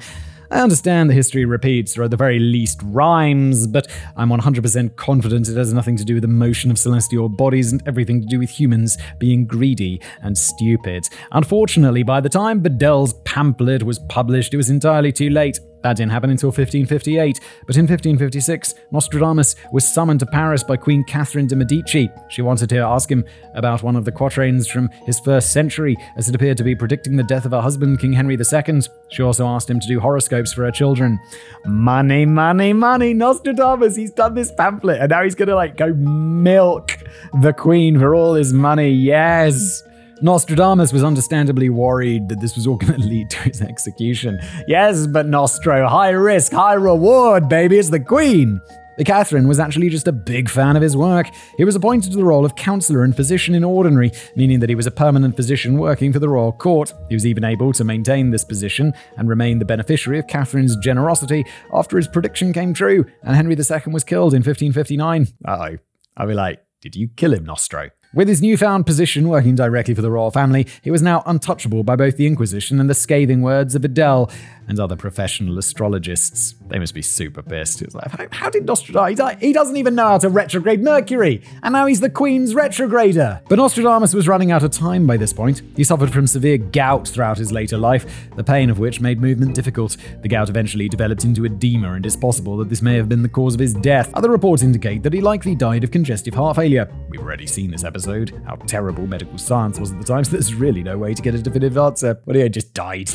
I understand the history repeats, or at the very least rhymes, but I'm 100% confident it has nothing to do with the motion of celestial bodies and everything to do with humans being greedy and stupid. Unfortunately, by the time Videl's pamphlet was published, it was entirely too late. That didn't happen until 1558, but in 1556, Nostradamus was summoned to Paris by Queen Catherine de' Medici. She wanted to ask him about one of the quatrains from his first century, as it appeared to be predicting the death of her husband, King Henry II. She also asked him to do horoscopes for her children. Money, money, money, Nostradamus, he's done this pamphlet, and now he's gonna like go milk the Queen for all his money. Yes. Nostradamus was understandably worried that this was all going to lead to his execution. Yes, but Nostro, high risk, high reward, baby, it's the Queen. Catherine was actually just a big fan of his work. He was appointed to the role of counselor and physician in ordinary, meaning that he was a permanent physician working for the royal court. He was even able to maintain this position and remain the beneficiary of Catherine's generosity after his prediction came true and Henry II was killed in 1559. Uh oh. I'll be like, did you kill him, Nostro? With his newfound position working directly for the royal family, he was now untouchable by both the Inquisition and the scathing words of Videl and other professional astrologists. They must be super pissed. It's like, how, how did Nostradamus? He doesn't even know how to retrograde Mercury, and now he's the Queen's retrograder. But Nostradamus was running out of time by this point. He suffered from severe gout throughout his later life, the pain of which made movement difficult. The gout eventually developed into edema, and it's possible that this may have been the cause of his death. Other reports indicate that he likely died of congestive heart failure. We've already seen this episode, how terrible medical science was at the time, so there's really no way to get a definitive answer. But he just died.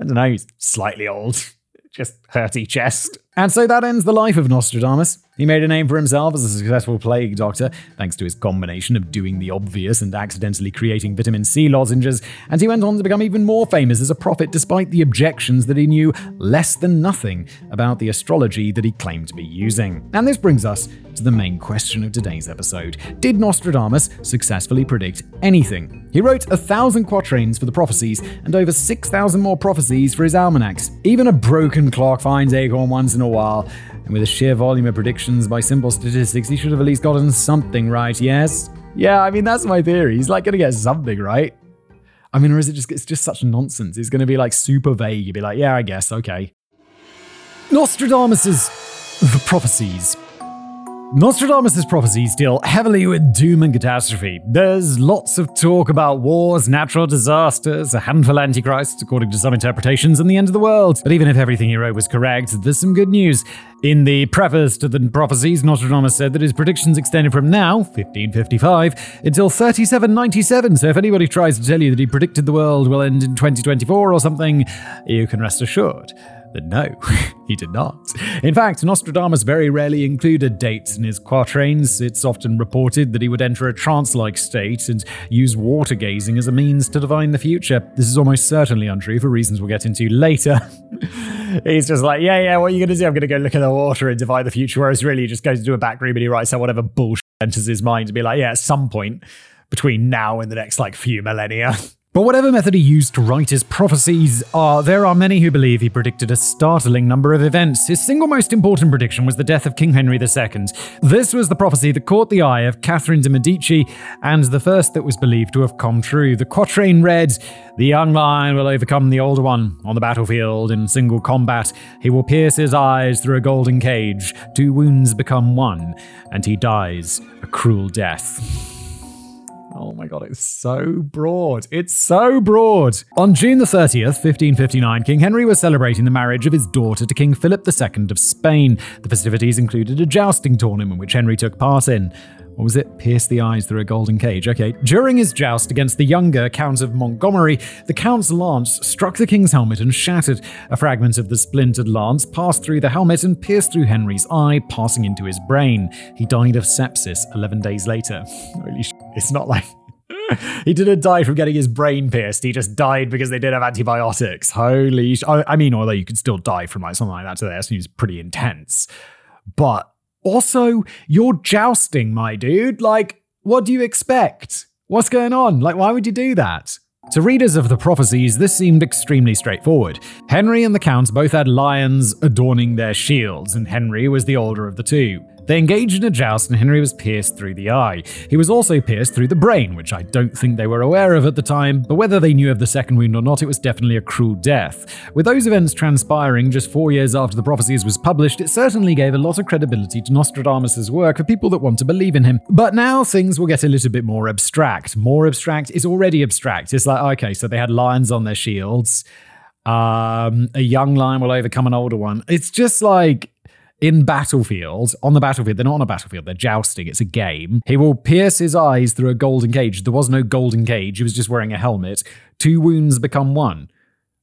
I don't know, he's slightly old. Just hurty chest. And so that ends the life of Nostradamus. He made a name for himself as a successful plague doctor, thanks to his combination of doing the obvious and accidentally creating vitamin C lozenges, and he went on to become even more famous as a prophet despite the objections that he knew less than nothing about the astrology that he claimed to be using. And this brings us to the main question of today's episode Did Nostradamus successfully predict anything? He wrote a thousand quatrains for the prophecies and over 6,000 more prophecies for his almanacs. Even a broken clock finds acorn once in a while, and with a sheer volume of predictions by simple statistics, he should have at least gotten something right, yes? Yeah, I mean, that's my theory. He's like going to get something right. I mean, or is it just, it's just such nonsense? He's going to be like super vague. He'd be like, yeah, I guess, okay. Nostradamus's The Prophecies Nostradamus' prophecies deal heavily with doom and catastrophe. There's lots of talk about wars, natural disasters, a handful of antichrists, according to some interpretations, and the end of the world. But even if everything he wrote was correct, there's some good news. In the preface to the prophecies, Nostradamus said that his predictions extended from now, 1555, until 3797. So if anybody tries to tell you that he predicted the world will end in 2024 or something, you can rest assured that no, he did not. In fact, Nostradamus very rarely included dates in his quatrains. It's often reported that he would enter a trance like state and use water gazing as a means to divine the future. This is almost certainly untrue for reasons we'll get into later. He's just like, yeah, yeah, what are you going to do? I'm going to go look at the water and divine the future. Whereas really, he just goes into a back room and he writes out whatever bullshit enters his mind to be like, yeah, at some point between now and the next like few millennia. But whatever method he used to write his prophecies, are, there are many who believe he predicted a startling number of events. His single most important prediction was the death of King Henry II. This was the prophecy that caught the eye of Catherine de' Medici, and the first that was believed to have come true. The quatrain read, The young lion will overcome the older one. On the battlefield, in single combat, he will pierce his eyes through a golden cage. Two wounds become one, and he dies a cruel death. Oh my god, it's so broad. It's so broad. On June the 30th, 1559, King Henry was celebrating the marriage of his daughter to King Philip II of Spain. The festivities included a jousting tournament which Henry took part in. What was it? Pierce the eyes through a golden cage. Okay. During his joust against the younger Count of Montgomery, the Count's lance struck the king's helmet and shattered. A fragment of the splintered lance passed through the helmet and pierced through Henry's eye, passing into his brain. He died of sepsis 11 days later. Holy sh! It's not like he didn't die from getting his brain pierced. He just died because they didn't have antibiotics. Holy sh- I mean, although you could still die from like something like that today, that seems pretty intense. But also, you're jousting, my dude. Like, what do you expect? What's going on? Like, why would you do that? To readers of the prophecies, this seemed extremely straightforward. Henry and the Count both had lions adorning their shields, and Henry was the older of the two. They engaged in a joust and Henry was pierced through the eye. He was also pierced through the brain, which I don't think they were aware of at the time, but whether they knew of the second wound or not, it was definitely a cruel death. With those events transpiring just four years after the prophecies was published, it certainly gave a lot of credibility to Nostradamus' work for people that want to believe in him. But now things will get a little bit more abstract. More abstract is already abstract. It's like, okay, so they had lions on their shields. Um, a young lion will overcome an older one. It's just like in battlefield, on the battlefield, they're not on a battlefield, they're jousting. It's a game. He will pierce his eyes through a golden cage. There was no golden cage, he was just wearing a helmet. Two wounds become one.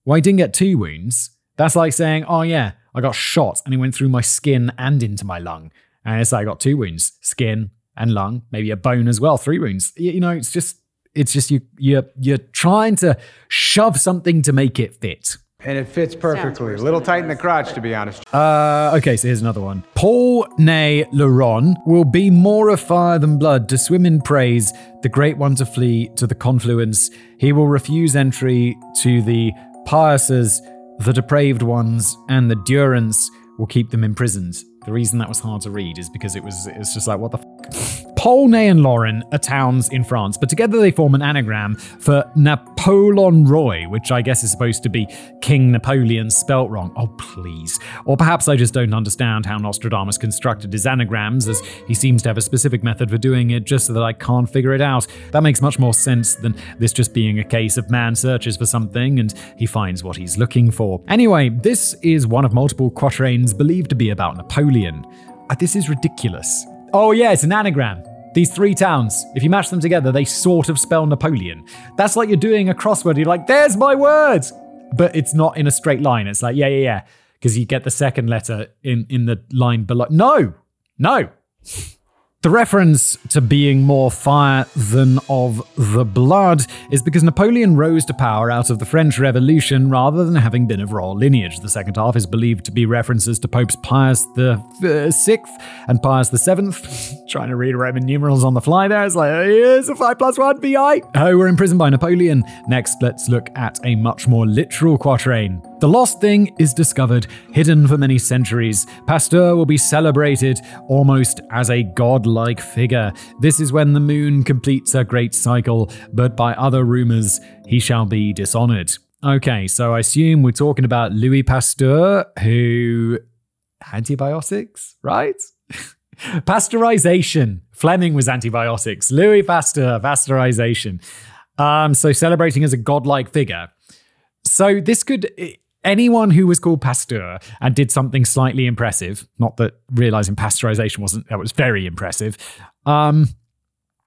Well, he didn't get two wounds. That's like saying, oh, yeah, I got shot and it went through my skin and into my lung. And it's like I got two wounds skin and lung, maybe a bone as well, three wounds. You know, it's just. It's just you you're you're trying to shove something to make it fit. And it fits perfectly. A little tight in the crotch, to be honest. Uh, okay, so here's another one. Pau Nay Loron will be more of fire than blood to swim in praise, the great one to flee to the confluence. He will refuse entry to the piouses, the depraved ones, and the durance will keep them imprisoned. The reason that was hard to read is because it was it's just like what the f- Polnay and Lauren are towns in France, but together they form an anagram for Napoleon Roy, which I guess is supposed to be King Napoleon spelt wrong. Oh, please. Or perhaps I just don't understand how Nostradamus constructed his anagrams, as he seems to have a specific method for doing it just so that I can't figure it out. That makes much more sense than this just being a case of man searches for something and he finds what he's looking for. Anyway, this is one of multiple quatrains believed to be about Napoleon. Uh, This is ridiculous. Oh, yeah, it's an anagram. These three towns, if you match them together, they sort of spell Napoleon. That's like you're doing a crossword. You're like, there's my word. But it's not in a straight line. It's like, yeah, yeah, yeah. Because you get the second letter in, in the line below. No, no. The reference to being more fire than of the blood is because Napoleon rose to power out of the French Revolution rather than having been of royal lineage. The second half is believed to be references to Popes Pius Sixth and Pius Seventh. Trying to read Roman numerals on the fly there. It's like, oh, here's a 5 plus 1 VI. Oh, we're imprisoned by Napoleon. Next, let's look at a much more literal quatrain. The lost thing is discovered, hidden for many centuries. Pasteur will be celebrated almost as a godlike figure. This is when the moon completes her great cycle, but by other rumors, he shall be dishonored. Okay, so I assume we're talking about Louis Pasteur, who. Antibiotics, right? Pasteurization. Fleming was antibiotics. Louis Pasteur, pasteurization. Um, so celebrating as a godlike figure. So this could anyone who was called Pasteur and did something slightly impressive. Not that realizing pasteurization wasn't that was very impressive. Um,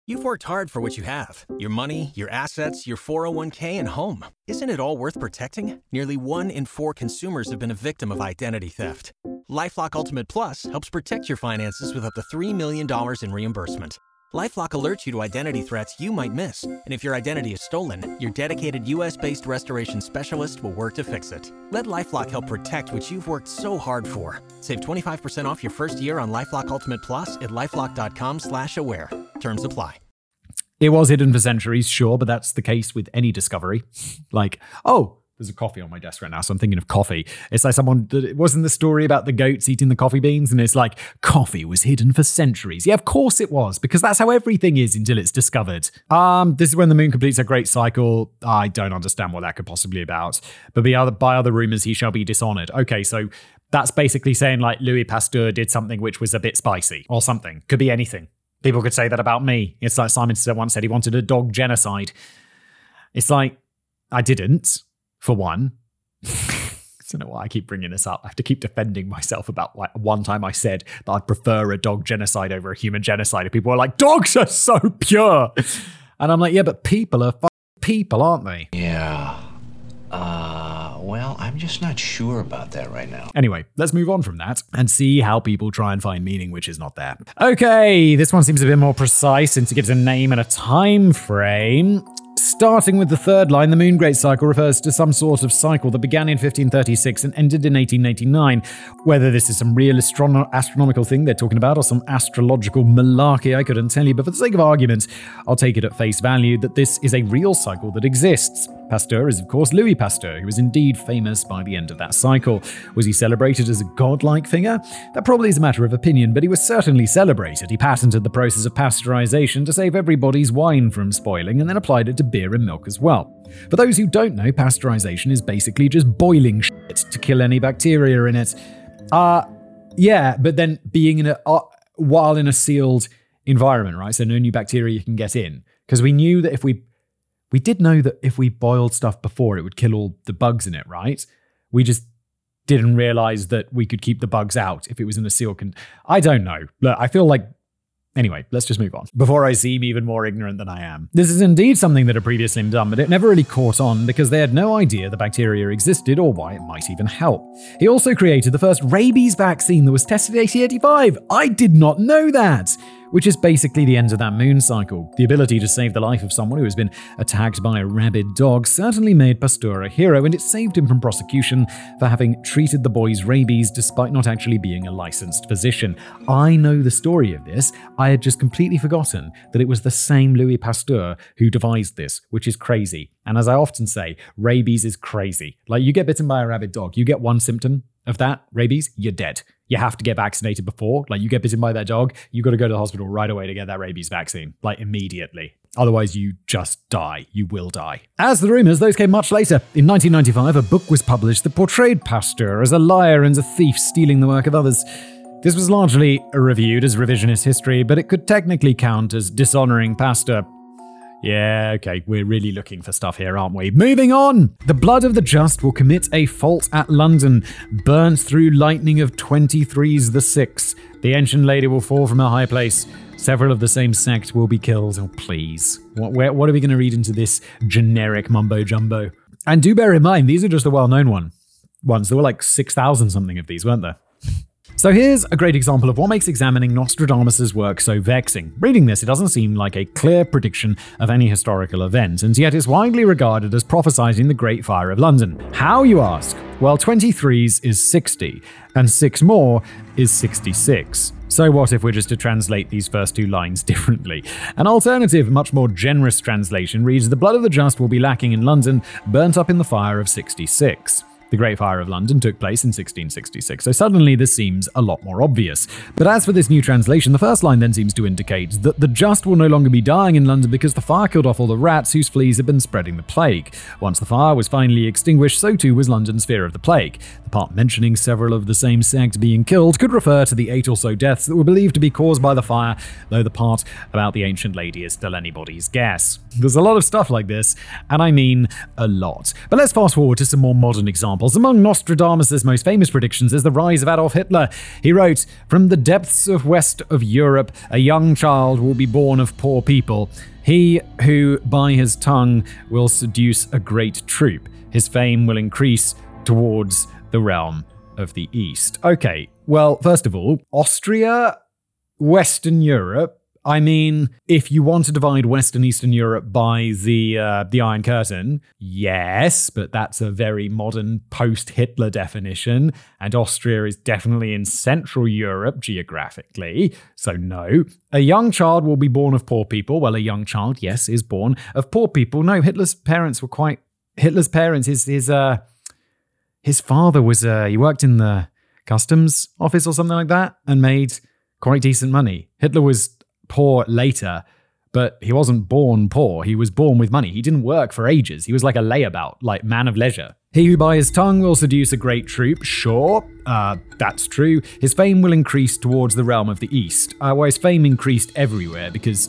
You've worked hard for what you have your money, your assets, your 401k, and home. Isn't it all worth protecting? Nearly one in four consumers have been a victim of identity theft. LifeLock Ultimate Plus helps protect your finances with up to $3 million in reimbursement. LifeLock alerts you to identity threats you might miss, and if your identity is stolen, your dedicated U.S.-based restoration specialist will work to fix it. Let LifeLock help protect what you've worked so hard for. Save 25% off your first year on LifeLock Ultimate Plus at lifeLock.com/slash-aware. Terms apply. it was hidden for centuries, sure, but that's the case with any discovery. like, oh, there's a coffee on my desk right now, so I'm thinking of coffee. It's like someone it wasn't the story about the goats eating the coffee beans, and it's like coffee was hidden for centuries. Yeah, of course it was, because that's how everything is until it's discovered. Um, this is when the moon completes a great cycle. I don't understand what that could possibly be about. But by other by other rumors, he shall be dishonored. Okay, so that's basically saying like Louis Pasteur did something which was a bit spicy or something. Could be anything. People could say that about me. It's like Simon once said he wanted a dog genocide. It's like I didn't for one. I don't know why I keep bringing this up. I have to keep defending myself about like one time I said that I'd prefer a dog genocide over a human genocide. And people are like, dogs are so pure. And I'm like, yeah, but people are f- people, aren't they? Yeah. Uh, well, I'm just not sure about that right now. Anyway, let's move on from that and see how people try and find meaning which is not there. Okay, this one seems a bit more precise since it gives a name and a time frame. Starting with the third line, the moon great cycle refers to some sort of cycle that began in 1536 and ended in 1889. Whether this is some real astrono- astronomical thing they're talking about or some astrological malarkey, I couldn't tell you, but for the sake of argument, I'll take it at face value that this is a real cycle that exists. Pasteur is, of course, Louis Pasteur, who was indeed famous by the end of that cycle. Was he celebrated as a godlike figure? That probably is a matter of opinion, but he was certainly celebrated. He patented the process of pasteurization to save everybody's wine from spoiling and then applied it to beer and milk as well. For those who don't know, pasteurization is basically just boiling shit to kill any bacteria in it. Uh, yeah, but then being in a, uh, while in a sealed environment, right? So no new bacteria you can get in. Because we knew that if we we did know that if we boiled stuff before, it would kill all the bugs in it, right? We just didn't realize that we could keep the bugs out if it was in a seal. Con- I don't know. Look, I feel like Anyway, let's just move on before I seem even more ignorant than I am. This is indeed something that had previously been done, but it never really caught on because they had no idea the bacteria existed or why it might even help. He also created the first rabies vaccine that was tested in 1885. I did not know that which is basically the end of that moon cycle. The ability to save the life of someone who has been attacked by a rabid dog certainly made Pasteur a hero, and it saved him from prosecution for having treated the boy's rabies despite not actually being a licensed physician. I know the story of this. I had just completely forgotten that it was the same Louis Pasteur who devised this, which is crazy. And as I often say, rabies is crazy. Like you get bitten by a rabid dog, you get one symptom of that, rabies, you're dead you have to get vaccinated before. Like you get bitten by that dog, you got to go to the hospital right away to get that rabies vaccine, like immediately. Otherwise, you just die. You will die. As the rumors, those came much later. In 1995, a book was published that portrayed Pasteur as a liar and a thief stealing the work of others. This was largely reviewed as revisionist history, but it could technically count as dishonoring Pasteur yeah, okay, we're really looking for stuff here, aren't we? Moving on! The blood of the just will commit a fault at London, burnt through lightning of 23's the six. The ancient lady will fall from her high place. Several of the same sect will be killed. Oh, please. What, where, what are we going to read into this generic mumbo jumbo? And do bear in mind, these are just the well known one. ones. There were like 6,000 something of these, weren't there? So here's a great example of what makes examining Nostradamus' work so vexing. Reading this, it doesn't seem like a clear prediction of any historical event, and yet it's widely regarded as prophesizing the Great Fire of London. How, you ask? Well, 23's is 60, and 6 more is 66. So, what if we're just to translate these first two lines differently? An alternative, much more generous translation reads The blood of the just will be lacking in London, burnt up in the fire of 66. The Great Fire of London took place in 1666, so suddenly this seems a lot more obvious. But as for this new translation, the first line then seems to indicate that the just will no longer be dying in London because the fire killed off all the rats whose fleas had been spreading the plague. Once the fire was finally extinguished, so too was London's fear of the plague. The part mentioning several of the same sect being killed could refer to the eight or so deaths that were believed to be caused by the fire, though the part about the ancient lady is still anybody's guess. There's a lot of stuff like this, and I mean a lot. But let's fast forward to some more modern examples examples. Among Nostradamus' most famous predictions is the rise of Adolf Hitler. He wrote, From the depths of west of Europe, a young child will be born of poor people. He who by his tongue will seduce a great troop. His fame will increase towards the realm of the East. Okay, well, first of all, Austria, Western Europe, I mean, if you want to divide Western Eastern Europe by the uh, the Iron Curtain, yes, but that's a very modern post-Hitler definition, and Austria is definitely in Central Europe geographically, so no. A young child will be born of poor people. Well, a young child, yes, is born of poor people. No, Hitler's parents were quite Hitler's parents. His his uh his father was uh he worked in the customs office or something like that and made quite decent money. Hitler was poor later, but he wasn't born poor. He was born with money. He didn't work for ages. He was like a layabout, like man of leisure. He who by his tongue will seduce a great troop, sure, uh, that's true. His fame will increase towards the realm of the East. Uh, well, his fame increased everywhere because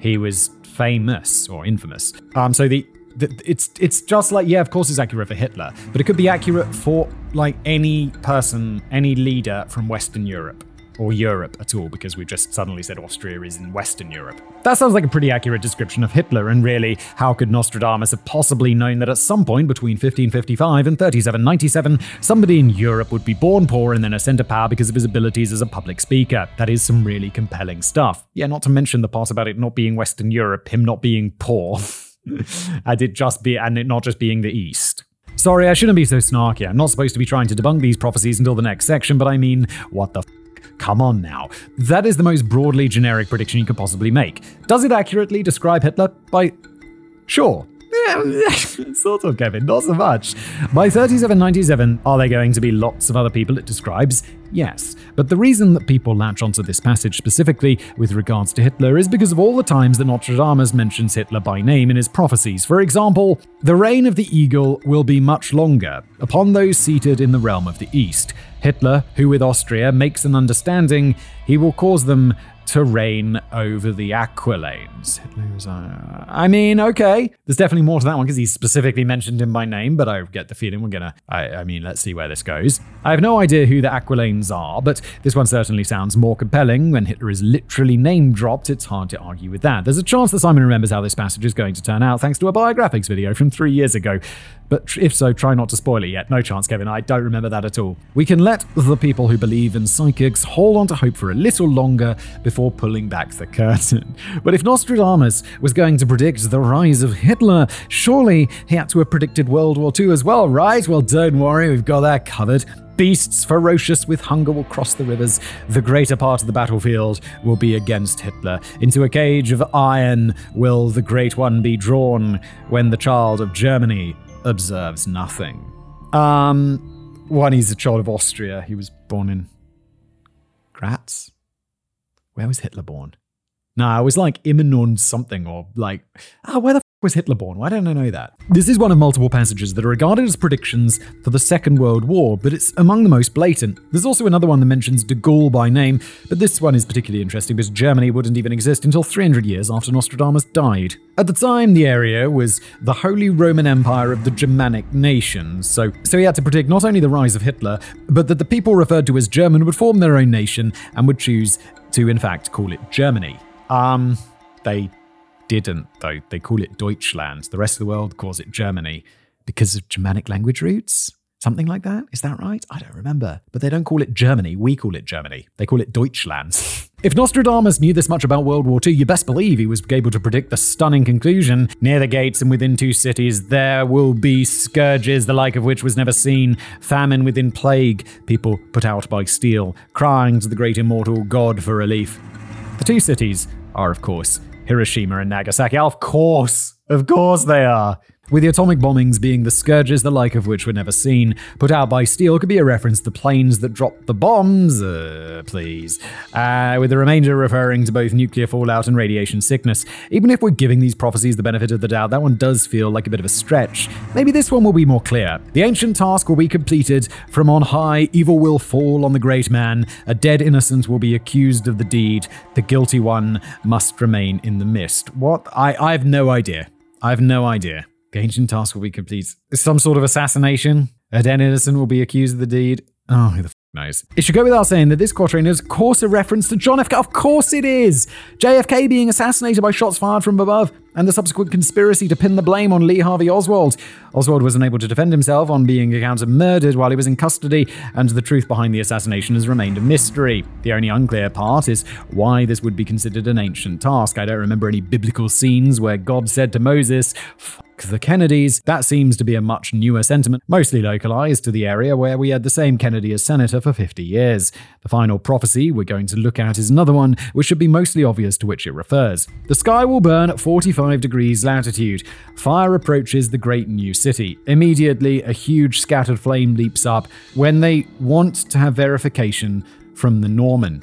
he was famous or infamous. Um, so the it's it's just like yeah, of course it's accurate for Hitler, but it could be accurate for like any person, any leader from Western Europe or Europe at all, because we've just suddenly said Austria is in Western Europe. That sounds like a pretty accurate description of Hitler, and really, how could Nostradamus have possibly known that at some point between 1555 and 3797, somebody in Europe would be born poor and then ascend to power because of his abilities as a public speaker? That is some really compelling stuff. Yeah, not to mention the part about it not being Western Europe, him not being poor. and it just be and it not just being the East. Sorry, I shouldn't be so snarky. I'm not supposed to be trying to debunk these prophecies until the next section, but I mean, what the f- Come on now. That is the most broadly generic prediction you could possibly make. Does it accurately describe Hitler? By. Sure. Sort of, Kevin, not so much. By 3797, are there going to be lots of other people it describes? Yes, but the reason that people latch onto this passage specifically with regards to Hitler is because of all the times that Nostradamus mentions Hitler by name in his prophecies. For example, the reign of the eagle will be much longer upon those seated in the realm of the east. Hitler, who with Austria makes an understanding, he will cause them to reign over the Aquilanes. Uh, I mean, okay. There's definitely more to that one because he's specifically mentioned him by name, but I get the feeling we're gonna. I, I mean, let's see where this goes. I have no idea who the Aquilanes are, but this one certainly sounds more compelling. When Hitler is literally name dropped, it's hard to argue with that. There's a chance that Simon remembers how this passage is going to turn out thanks to a biographics video from three years ago. But if so, try not to spoil it yet. No chance, Kevin. I don't remember that at all. We can let the people who believe in psychics hold on to hope for a little longer before pulling back the curtain. But if Nostradamus was going to predict the rise of Hitler, surely he had to have predicted World War II as well, right? Well, don't worry, we've got that covered. Beasts ferocious with hunger will cross the rivers. The greater part of the battlefield will be against Hitler. Into a cage of iron will the Great One be drawn when the child of Germany observes nothing. Um, one, he's a child of Austria. He was born in Graz. Where was Hitler born? No, it was like Imenund something, or like, ah, where the f- was Hitler born? Why don't I know that? This is one of multiple passages that are regarded as predictions for the Second World War, but it's among the most blatant. There's also another one that mentions de Gaulle by name, but this one is particularly interesting because Germany wouldn't even exist until 300 years after Nostradamus died. At the time, the area was the Holy Roman Empire of the Germanic nations, so, so he had to predict not only the rise of Hitler, but that the people referred to as German would form their own nation and would choose to, in fact, call it Germany. Um, they didn't, though. They call it Deutschland. The rest of the world calls it Germany because of Germanic language roots. Something like that? Is that right? I don't remember. But they don't call it Germany. We call it Germany. They call it Deutschland. if Nostradamus knew this much about World War II, you best believe he was able to predict the stunning conclusion. Near the gates and within two cities, there will be scourges, the like of which was never seen, famine within plague, people put out by steel, crying to the great immortal God for relief. The two cities are, of course, Hiroshima and Nagasaki. Of course, of course they are. With the atomic bombings being the scourges, the like of which were never seen, put out by steel could be a reference to the planes that dropped the bombs, uh, please. Uh, with the remainder referring to both nuclear fallout and radiation sickness. Even if we're giving these prophecies the benefit of the doubt, that one does feel like a bit of a stretch. Maybe this one will be more clear. The ancient task will be completed. From on high, evil will fall on the great man. A dead innocent will be accused of the deed. The guilty one must remain in the mist. What? I, I have no idea. I have no idea. The ancient task will be complete. Some sort of assassination. A dead innocent will be accused of the deed. Oh, who the f knows? It should go without saying that this quatrain is, of course, a reference to John F. Of course it is! JFK being assassinated by shots fired from above, and the subsequent conspiracy to pin the blame on Lee Harvey Oswald. Oswald was unable to defend himself on being accounted murdered while he was in custody, and the truth behind the assassination has remained a mystery. The only unclear part is why this would be considered an ancient task. I don't remember any biblical scenes where God said to Moses, The Kennedys. That seems to be a much newer sentiment, mostly localized to the area where we had the same Kennedy as senator for 50 years. The final prophecy we're going to look at is another one, which should be mostly obvious to which it refers. The sky will burn at 45 degrees latitude. Fire approaches the great new city. Immediately, a huge scattered flame leaps up when they want to have verification from the Norman.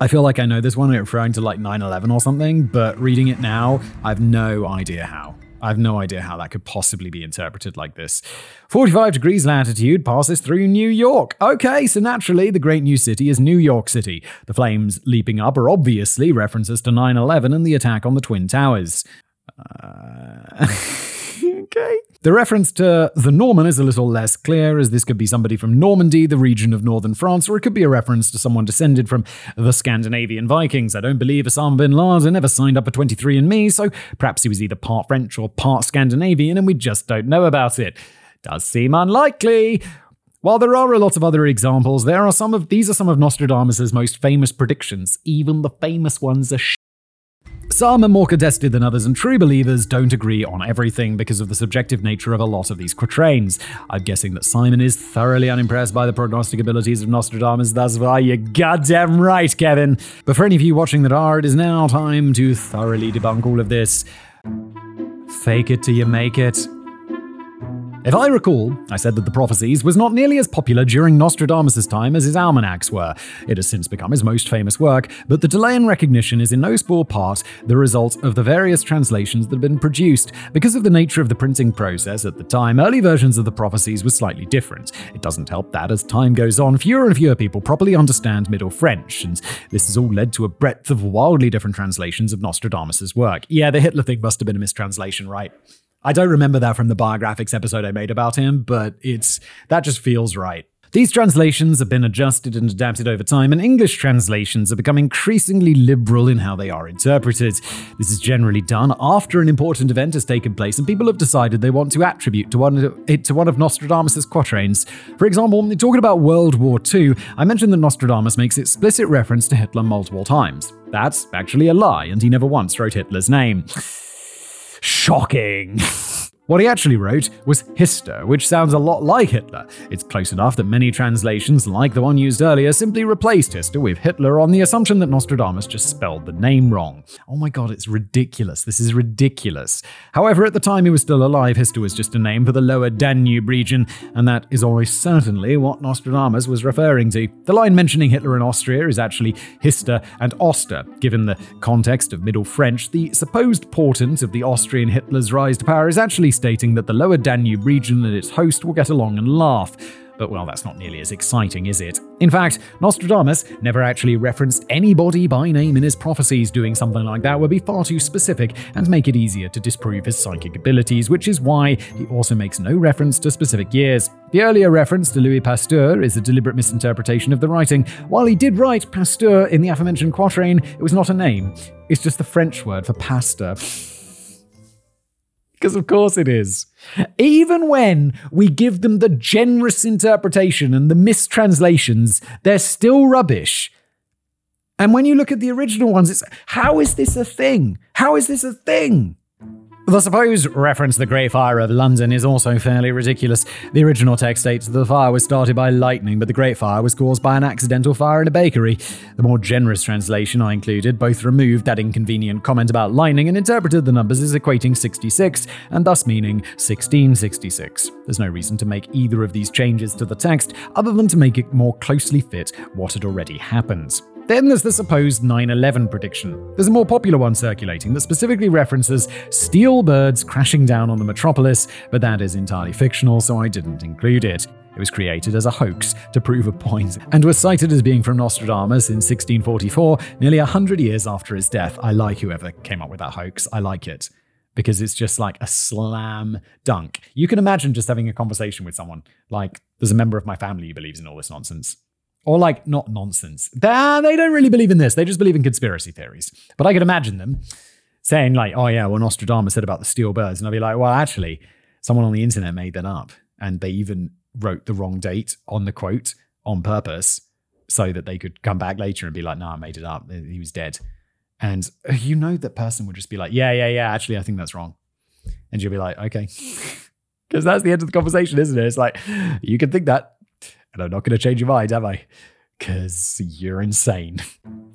I feel like I know this one referring to like 9 11 or something, but reading it now, I have no idea how. I have no idea how that could possibly be interpreted like this. 45 degrees latitude passes through New York. Okay, so naturally, the great new city is New York City. The flames leaping up are obviously references to 9 11 and the attack on the Twin Towers. Uh, okay. The reference to the Norman is a little less clear, as this could be somebody from Normandy, the region of northern France, or it could be a reference to someone descended from the Scandinavian Vikings. I don't believe Osama bin Laden ever signed up for 23andMe, so perhaps he was either part French or part Scandinavian, and we just don't know about it. Does seem unlikely. While there are a lot of other examples, there are some of these are some of Nostradamus' most famous predictions. Even the famous ones are some are more contested than others, and true believers don't agree on everything because of the subjective nature of a lot of these quatrains. I'm guessing that Simon is thoroughly unimpressed by the prognostic abilities of Nostradamus, that's why you're goddamn right, Kevin. But for any of you watching that are, it is now time to thoroughly debunk all of this. Fake it till you make it. If I recall, I said that the prophecies was not nearly as popular during Nostradamus' time as his almanacs were. It has since become his most famous work, but the delay in recognition is in no small part the result of the various translations that have been produced. Because of the nature of the printing process at the time, early versions of the prophecies were slightly different. It doesn't help that as time goes on, fewer and fewer people properly understand Middle French, and this has all led to a breadth of wildly different translations of Nostradamus' work. Yeah, the Hitler thing must have been a mistranslation, right? I don't remember that from the biographics episode I made about him, but it's that just feels right. These translations have been adjusted and adapted over time, and English translations have become increasingly liberal in how they are interpreted. This is generally done after an important event has taken place and people have decided they want to attribute to one, it to one of Nostradamus' quatrains. For example, talking about World War II, I mentioned that Nostradamus makes explicit reference to Hitler multiple times. That's actually a lie, and he never once wrote Hitler's name. Shocking. What he actually wrote was Hister, which sounds a lot like Hitler. It's close enough that many translations, like the one used earlier, simply replaced Hister with Hitler on the assumption that Nostradamus just spelled the name wrong. Oh my god, it's ridiculous. This is ridiculous. However, at the time he was still alive, Hister was just a name for the lower Danube region, and that is almost certainly what Nostradamus was referring to. The line mentioning Hitler in Austria is actually Hister and Oster. Given the context of Middle French, the supposed portent of the Austrian Hitler's rise to power is actually stating that the lower Danube region and its host will get along and laugh. But well, that's not nearly as exciting, is it? In fact, Nostradamus never actually referenced anybody by name in his prophecies. Doing something like that would be far too specific and make it easier to disprove his psychic abilities, which is why he also makes no reference to specific years. The earlier reference to Louis Pasteur is a deliberate misinterpretation of the writing. While he did write Pasteur in the aforementioned quatrain, it was not a name, it's just the French word for pastor. Because of course it is. Even when we give them the generous interpretation and the mistranslations, they're still rubbish. And when you look at the original ones, it's how is this a thing? How is this a thing? The supposed reference to the Great Fire of London is also fairly ridiculous. The original text states that the fire was started by lightning, but the Great Fire was caused by an accidental fire in a bakery. The more generous translation I included both removed that inconvenient comment about lightning and interpreted the numbers as equating 66, and thus meaning 1666. There's no reason to make either of these changes to the text other than to make it more closely fit what had already happened. Then there's the supposed 9 11 prediction. There's a more popular one circulating that specifically references steel birds crashing down on the metropolis, but that is entirely fictional, so I didn't include it. It was created as a hoax to prove a point, and was cited as being from Nostradamus in 1644, nearly 100 years after his death. I like whoever came up with that hoax. I like it. Because it's just like a slam dunk. You can imagine just having a conversation with someone. Like, there's a member of my family who believes in all this nonsense. Or like not nonsense. They, they don't really believe in this. They just believe in conspiracy theories. But I could imagine them saying like, "Oh yeah, well Nostradamus said about the steel birds," and I'd be like, "Well, actually, someone on the internet made that up, and they even wrote the wrong date on the quote on purpose so that they could come back later and be like, "No, I made it up. He was dead." And uh, you know that person would just be like, "Yeah, yeah, yeah. Actually, I think that's wrong," and you'll be like, "Okay." Because that's the end of the conversation, isn't it? It's like, you can think that, and I'm not going to change your mind, am I? Because you're insane.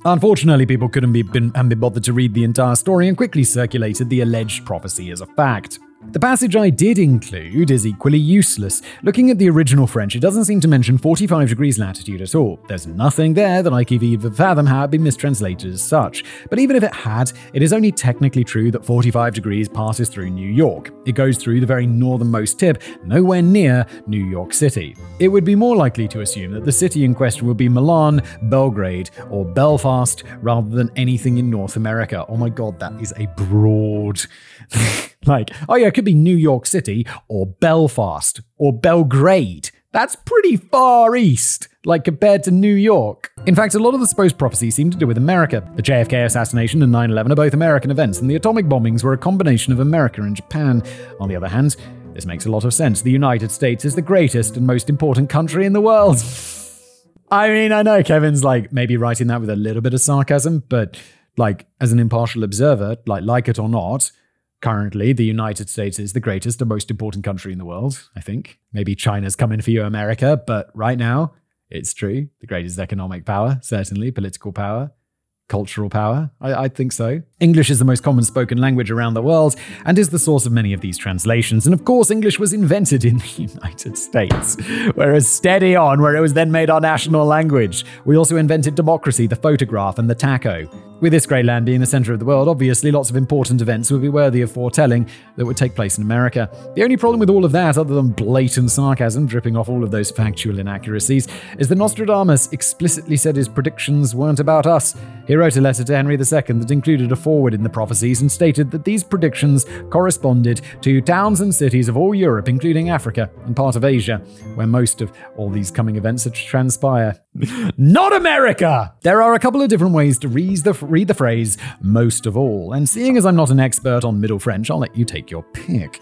Unfortunately, people couldn't be been, and be bothered to read the entire story and quickly circulated the alleged prophecy as a fact. The passage I did include is equally useless. Looking at the original French, it doesn't seem to mention 45 degrees latitude at all. There's nothing there that I could even fathom how it be mistranslated as such. But even if it had, it is only technically true that 45 degrees passes through New York. It goes through the very northernmost tip, nowhere near New York City. It would be more likely to assume that the city in question would be Milan, Belgrade, or Belfast rather than anything in North America. Oh my god, that is a broad. Like, oh yeah, it could be New York City or Belfast or Belgrade. That's pretty far east, like compared to New York. In fact, a lot of the supposed prophecies seem to do with America. The JFK assassination and 9 11 are both American events, and the atomic bombings were a combination of America and Japan. On the other hand, this makes a lot of sense. The United States is the greatest and most important country in the world. I mean, I know Kevin's like maybe writing that with a little bit of sarcasm, but like as an impartial observer, like like it or not, Currently, the United States is the greatest and most important country in the world, I think. Maybe China's coming for you, America, but right now, it's true. The greatest economic power, certainly, political power. cultural power? I, I, think so. English is the most common spoken language around the world and is the source of many of these translations. And of course, English was invented in the United States, whereas steady on, where it was then made our national language. We also invented democracy, the photograph, and the taco. With this great land being the center of the world, obviously lots of important events would be worthy of foretelling that would take place in America. The only problem with all of that, other than blatant sarcasm dripping off all of those factual inaccuracies, is that Nostradamus explicitly said his predictions weren't about us. He wrote a letter to Henry II that included a foreword in the prophecies and stated that these predictions corresponded to towns and cities of all Europe, including Africa and part of Asia, where most of all these coming events are to transpire. Not America! There are a couple of different ways to read the, read the phrase most of all, and seeing as I'm not an expert on Middle French, I'll let you take your pick.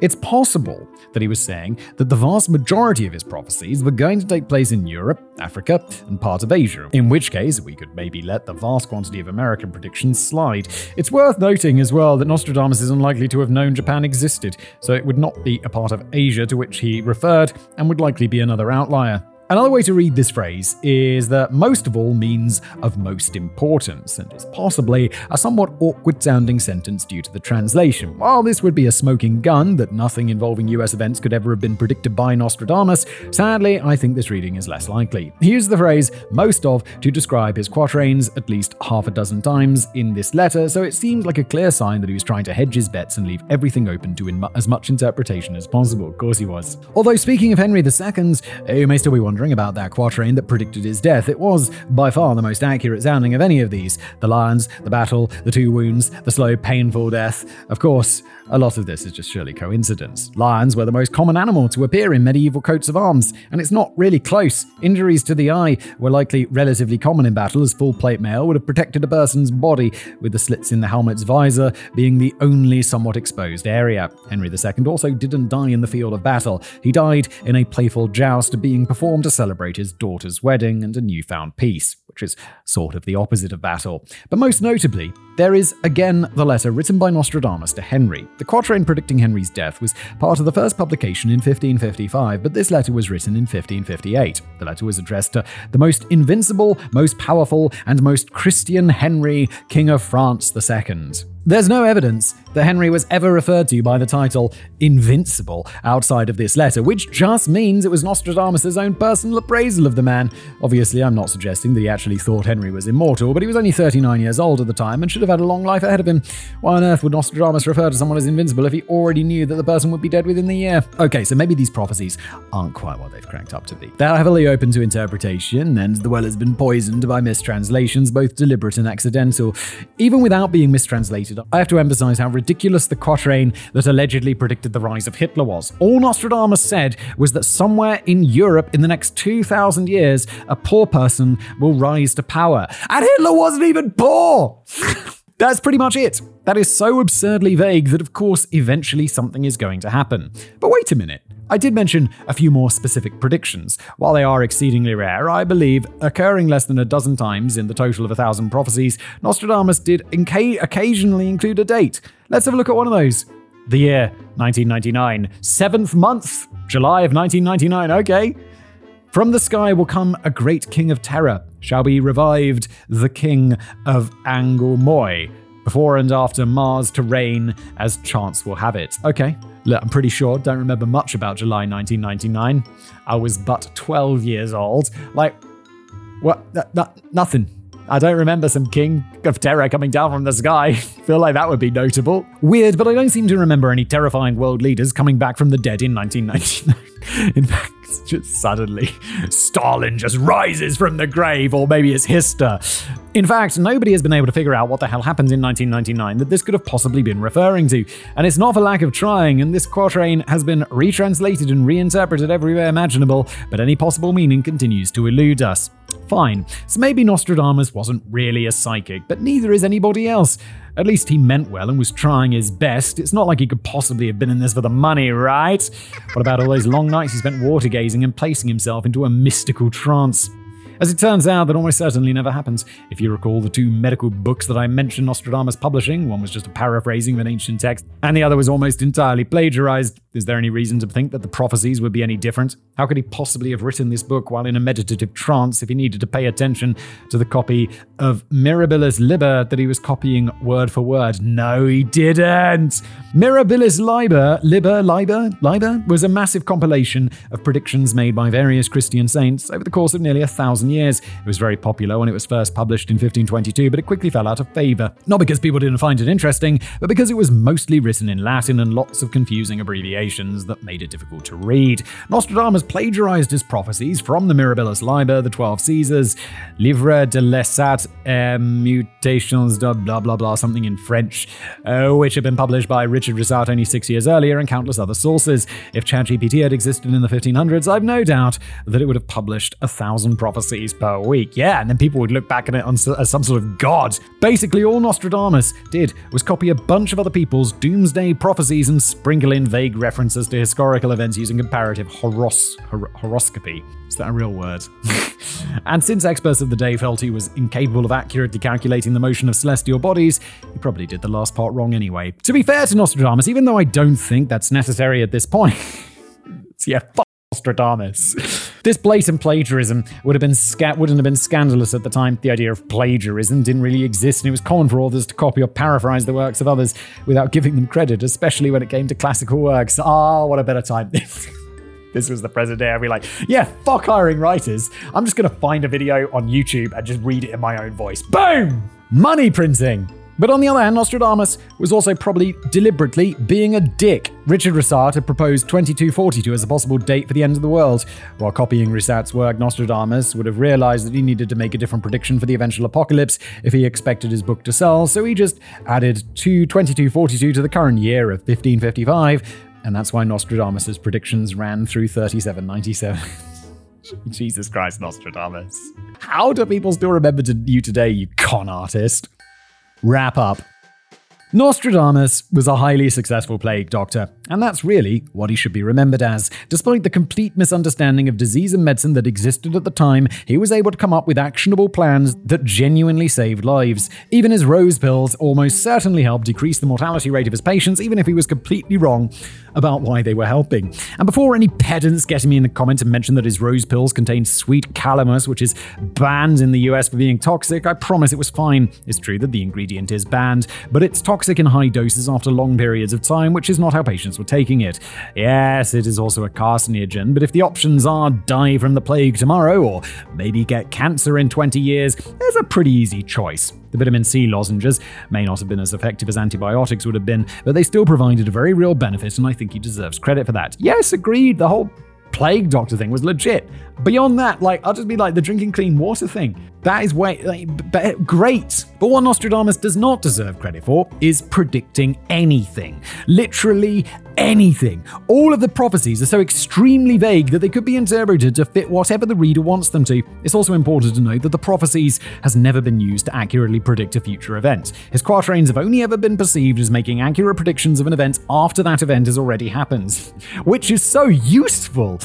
It's possible that he was saying that the vast majority of his prophecies were going to take place in Europe, Africa, and part of Asia, in which case we could maybe let the vast quantity of American predictions slide. It's worth noting as well that Nostradamus is unlikely to have known Japan existed, so it would not be a part of Asia to which he referred, and would likely be another outlier. Another way to read this phrase is that most of all means of most importance, and is possibly a somewhat awkward sounding sentence due to the translation. While this would be a smoking gun that nothing involving US events could ever have been predicted by Nostradamus, sadly, I think this reading is less likely. He used the phrase most of to describe his quatrains at least half a dozen times in this letter, so it seems like a clear sign that he was trying to hedge his bets and leave everything open to in- as much interpretation as possible. Of course he was. Although, speaking of Henry II, you may still be wondering wondering about that quatrain that predicted his death, it was by far the most accurate sounding of any of these the lions, the battle, the two wounds, the slow, painful death. Of course, a lot of this is just surely coincidence. Lions were the most common animal to appear in medieval coats of arms, and it's not really close. Injuries to the eye were likely relatively common in battle, as full plate mail would have protected a person's body, with the slits in the helmet's visor being the only somewhat exposed area. Henry II also didn't die in the field of battle. He died in a playful joust being performed to celebrate his daughter's wedding and a newfound peace which is sort of the opposite of battle. But most notably, there is again the letter written by Nostradamus to Henry. The quatrain predicting Henry's death was part of the first publication in 1555, but this letter was written in 1558. The letter was addressed to the most invincible, most powerful, and most Christian Henry, King of France II. There's no evidence that Henry was ever referred to by the title Invincible outside of this letter, which just means it was Nostradamus' own personal appraisal of the man. Obviously, I'm not suggesting that he actually thought Henry was immortal, but he was only 39 years old at the time and should have had a long life ahead of him. Why on earth would Nostradamus refer to someone as invincible if he already knew that the person would be dead within the year? Okay, so maybe these prophecies aren't quite what they've cranked up to be. They're heavily open to interpretation, and the well has been poisoned by mistranslations, both deliberate and accidental. Even without being mistranslated, I have to emphasize how ridiculous the quatrain that allegedly predicted the rise of Hitler was. All Nostradamus said was that somewhere in Europe in the next 2,000 years, a poor person will rise to power. And Hitler wasn't even poor! That's pretty much it. That is so absurdly vague that, of course, eventually something is going to happen. But wait a minute. I did mention a few more specific predictions. While they are exceedingly rare, I believe, occurring less than a dozen times in the total of a thousand prophecies, Nostradamus did inca- occasionally include a date. Let's have a look at one of those. The year 1999, seventh month, July of 1999, okay. From the sky will come a great king of terror, shall be revived the king of Angolmois, before and after Mars to reign as chance will have it. Okay, Look, I'm pretty sure, don't remember much about July 1999. I was but 12 years old. Like, what? Nothing. I don't remember some king of terror coming down from the sky. Feel like that would be notable. Weird, but I don't seem to remember any terrifying world leaders coming back from the dead in 1999. in fact, just suddenly Stalin just rises from the grave, or maybe it's Hister. In fact, nobody has been able to figure out what the hell happened in 1999 that this could have possibly been referring to. And it's not for lack of trying, and this quatrain has been retranslated and reinterpreted everywhere imaginable, but any possible meaning continues to elude us. Fine, so maybe Nostradamus wasn't really a psychic, but neither is anybody else. At least he meant well and was trying his best. It's not like he could possibly have been in this for the money, right? What about all those long nights he spent water gazing and placing himself into a mystical trance? As it turns out, that almost certainly never happens. If you recall the two medical books that I mentioned Nostradamus publishing, one was just a paraphrasing of an ancient text, and the other was almost entirely plagiarized. Is there any reason to think that the prophecies would be any different? How could he possibly have written this book while in a meditative trance if he needed to pay attention to the copy of Mirabilis Liber that he was copying word for word? No, he didn't. Mirabilis Liber, Liber, Liber, Liber was a massive compilation of predictions made by various Christian saints over the course of nearly a thousand years. It was very popular when it was first published in 1522, but it quickly fell out of favor. Not because people didn't find it interesting, but because it was mostly written in Latin and lots of confusing abbreviations that made it difficult to read. Nostradamus plagiarized his prophecies from the Mirabilis Liber, the Twelve Caesars, Livre de l'Essat et Mutations, blah blah blah, something in French, uh, which had been published by Richard Roussat only six years earlier, and countless other sources. If ChatGPT had existed in the 1500s, I've no doubt that it would have published a thousand prophecies per week. Yeah, and then people would look back at it as some sort of god. Basically, all Nostradamus did was copy a bunch of other people's doomsday prophecies and sprinkle in vague references references to historical events using comparative horos- hor- horoscopy. Is that a real word? and since experts of the day felt he was incapable of accurately calculating the motion of celestial bodies, he probably did the last part wrong anyway. To be fair to Nostradamus, even though I don't think that's necessary at this point, yeah, fuck Nostradamus. This blatant plagiarism would have been sca- wouldn't have been scandalous at the time. The idea of plagiarism didn't really exist, and it was common for authors to copy or paraphrase the works of others without giving them credit, especially when it came to classical works. Ah, oh, what a better time. this was the present day, I'd be like, yeah, fuck hiring writers. I'm just gonna find a video on YouTube and just read it in my own voice. Boom! Money printing. But on the other hand, Nostradamus was also probably deliberately being a dick. Richard Roussat had proposed 2242 as a possible date for the end of the world. While copying Roussat's work, Nostradamus would have realized that he needed to make a different prediction for the eventual apocalypse if he expected his book to sell, so he just added 2242 to the current year of 1555, and that's why Nostradamus' predictions ran through 3797. Jesus Christ, Nostradamus. How do people still remember you today, you con artist? Wrap up. Nostradamus was a highly successful plague doctor, and that's really what he should be remembered as. Despite the complete misunderstanding of disease and medicine that existed at the time, he was able to come up with actionable plans that genuinely saved lives. Even his rose pills almost certainly helped decrease the mortality rate of his patients, even if he was completely wrong about why they were helping. And before any pedants getting me in the comments and mention that his rose pills contained sweet calamus, which is banned in the US for being toxic, I promise it was fine. It's true that the ingredient is banned, but it's toxic in high doses after long periods of time, which is not how patients were taking it. Yes, it is also a carcinogen, but if the options are die from the plague tomorrow or maybe get cancer in 20 years, there's a pretty easy choice. The vitamin C lozenges may not have been as effective as antibiotics would have been, but they still provided a very real benefit, and I think he deserves credit for that. Yes, agreed, the whole plague doctor thing was legit. Beyond that, like, I'll just be like the drinking clean water thing. That is way like, b- uh, great. But what Nostradamus does not deserve credit for is predicting anything. Literally anything. All of the prophecies are so extremely vague that they could be interpreted to fit whatever the reader wants them to. It's also important to note that the prophecies has never been used to accurately predict a future event. His quatrains have only ever been perceived as making accurate predictions of an event after that event has already happened, which is so useful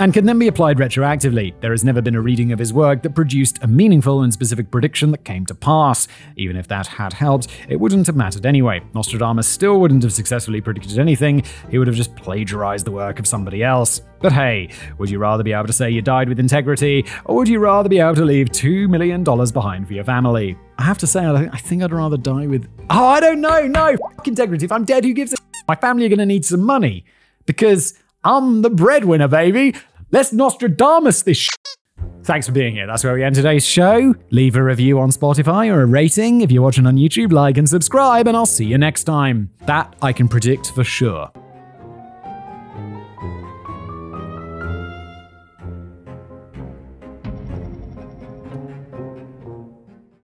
and can then be applied retroactively. There has never been a reading of his work that produced a meaningful and specific prediction that came to pass. Even if that had helped, it wouldn't have mattered anyway. Nostradamus still wouldn't have successfully predicted anything, he would have just plagiarized the work of somebody else. But hey, would you rather be able to say you died with integrity, or would you rather be able to leave $2 million behind for your family? I have to say, I think I'd rather die with. Oh, I don't know, no! Fuck integrity. If I'm dead, who gives a. My family are gonna need some money. Because I'm the breadwinner, baby. Let's Nostradamus this sh- Thanks for being here. That's where we end today's show. Leave a review on Spotify or a rating. If you're watching on YouTube, like and subscribe, and I'll see you next time. That I can predict for sure.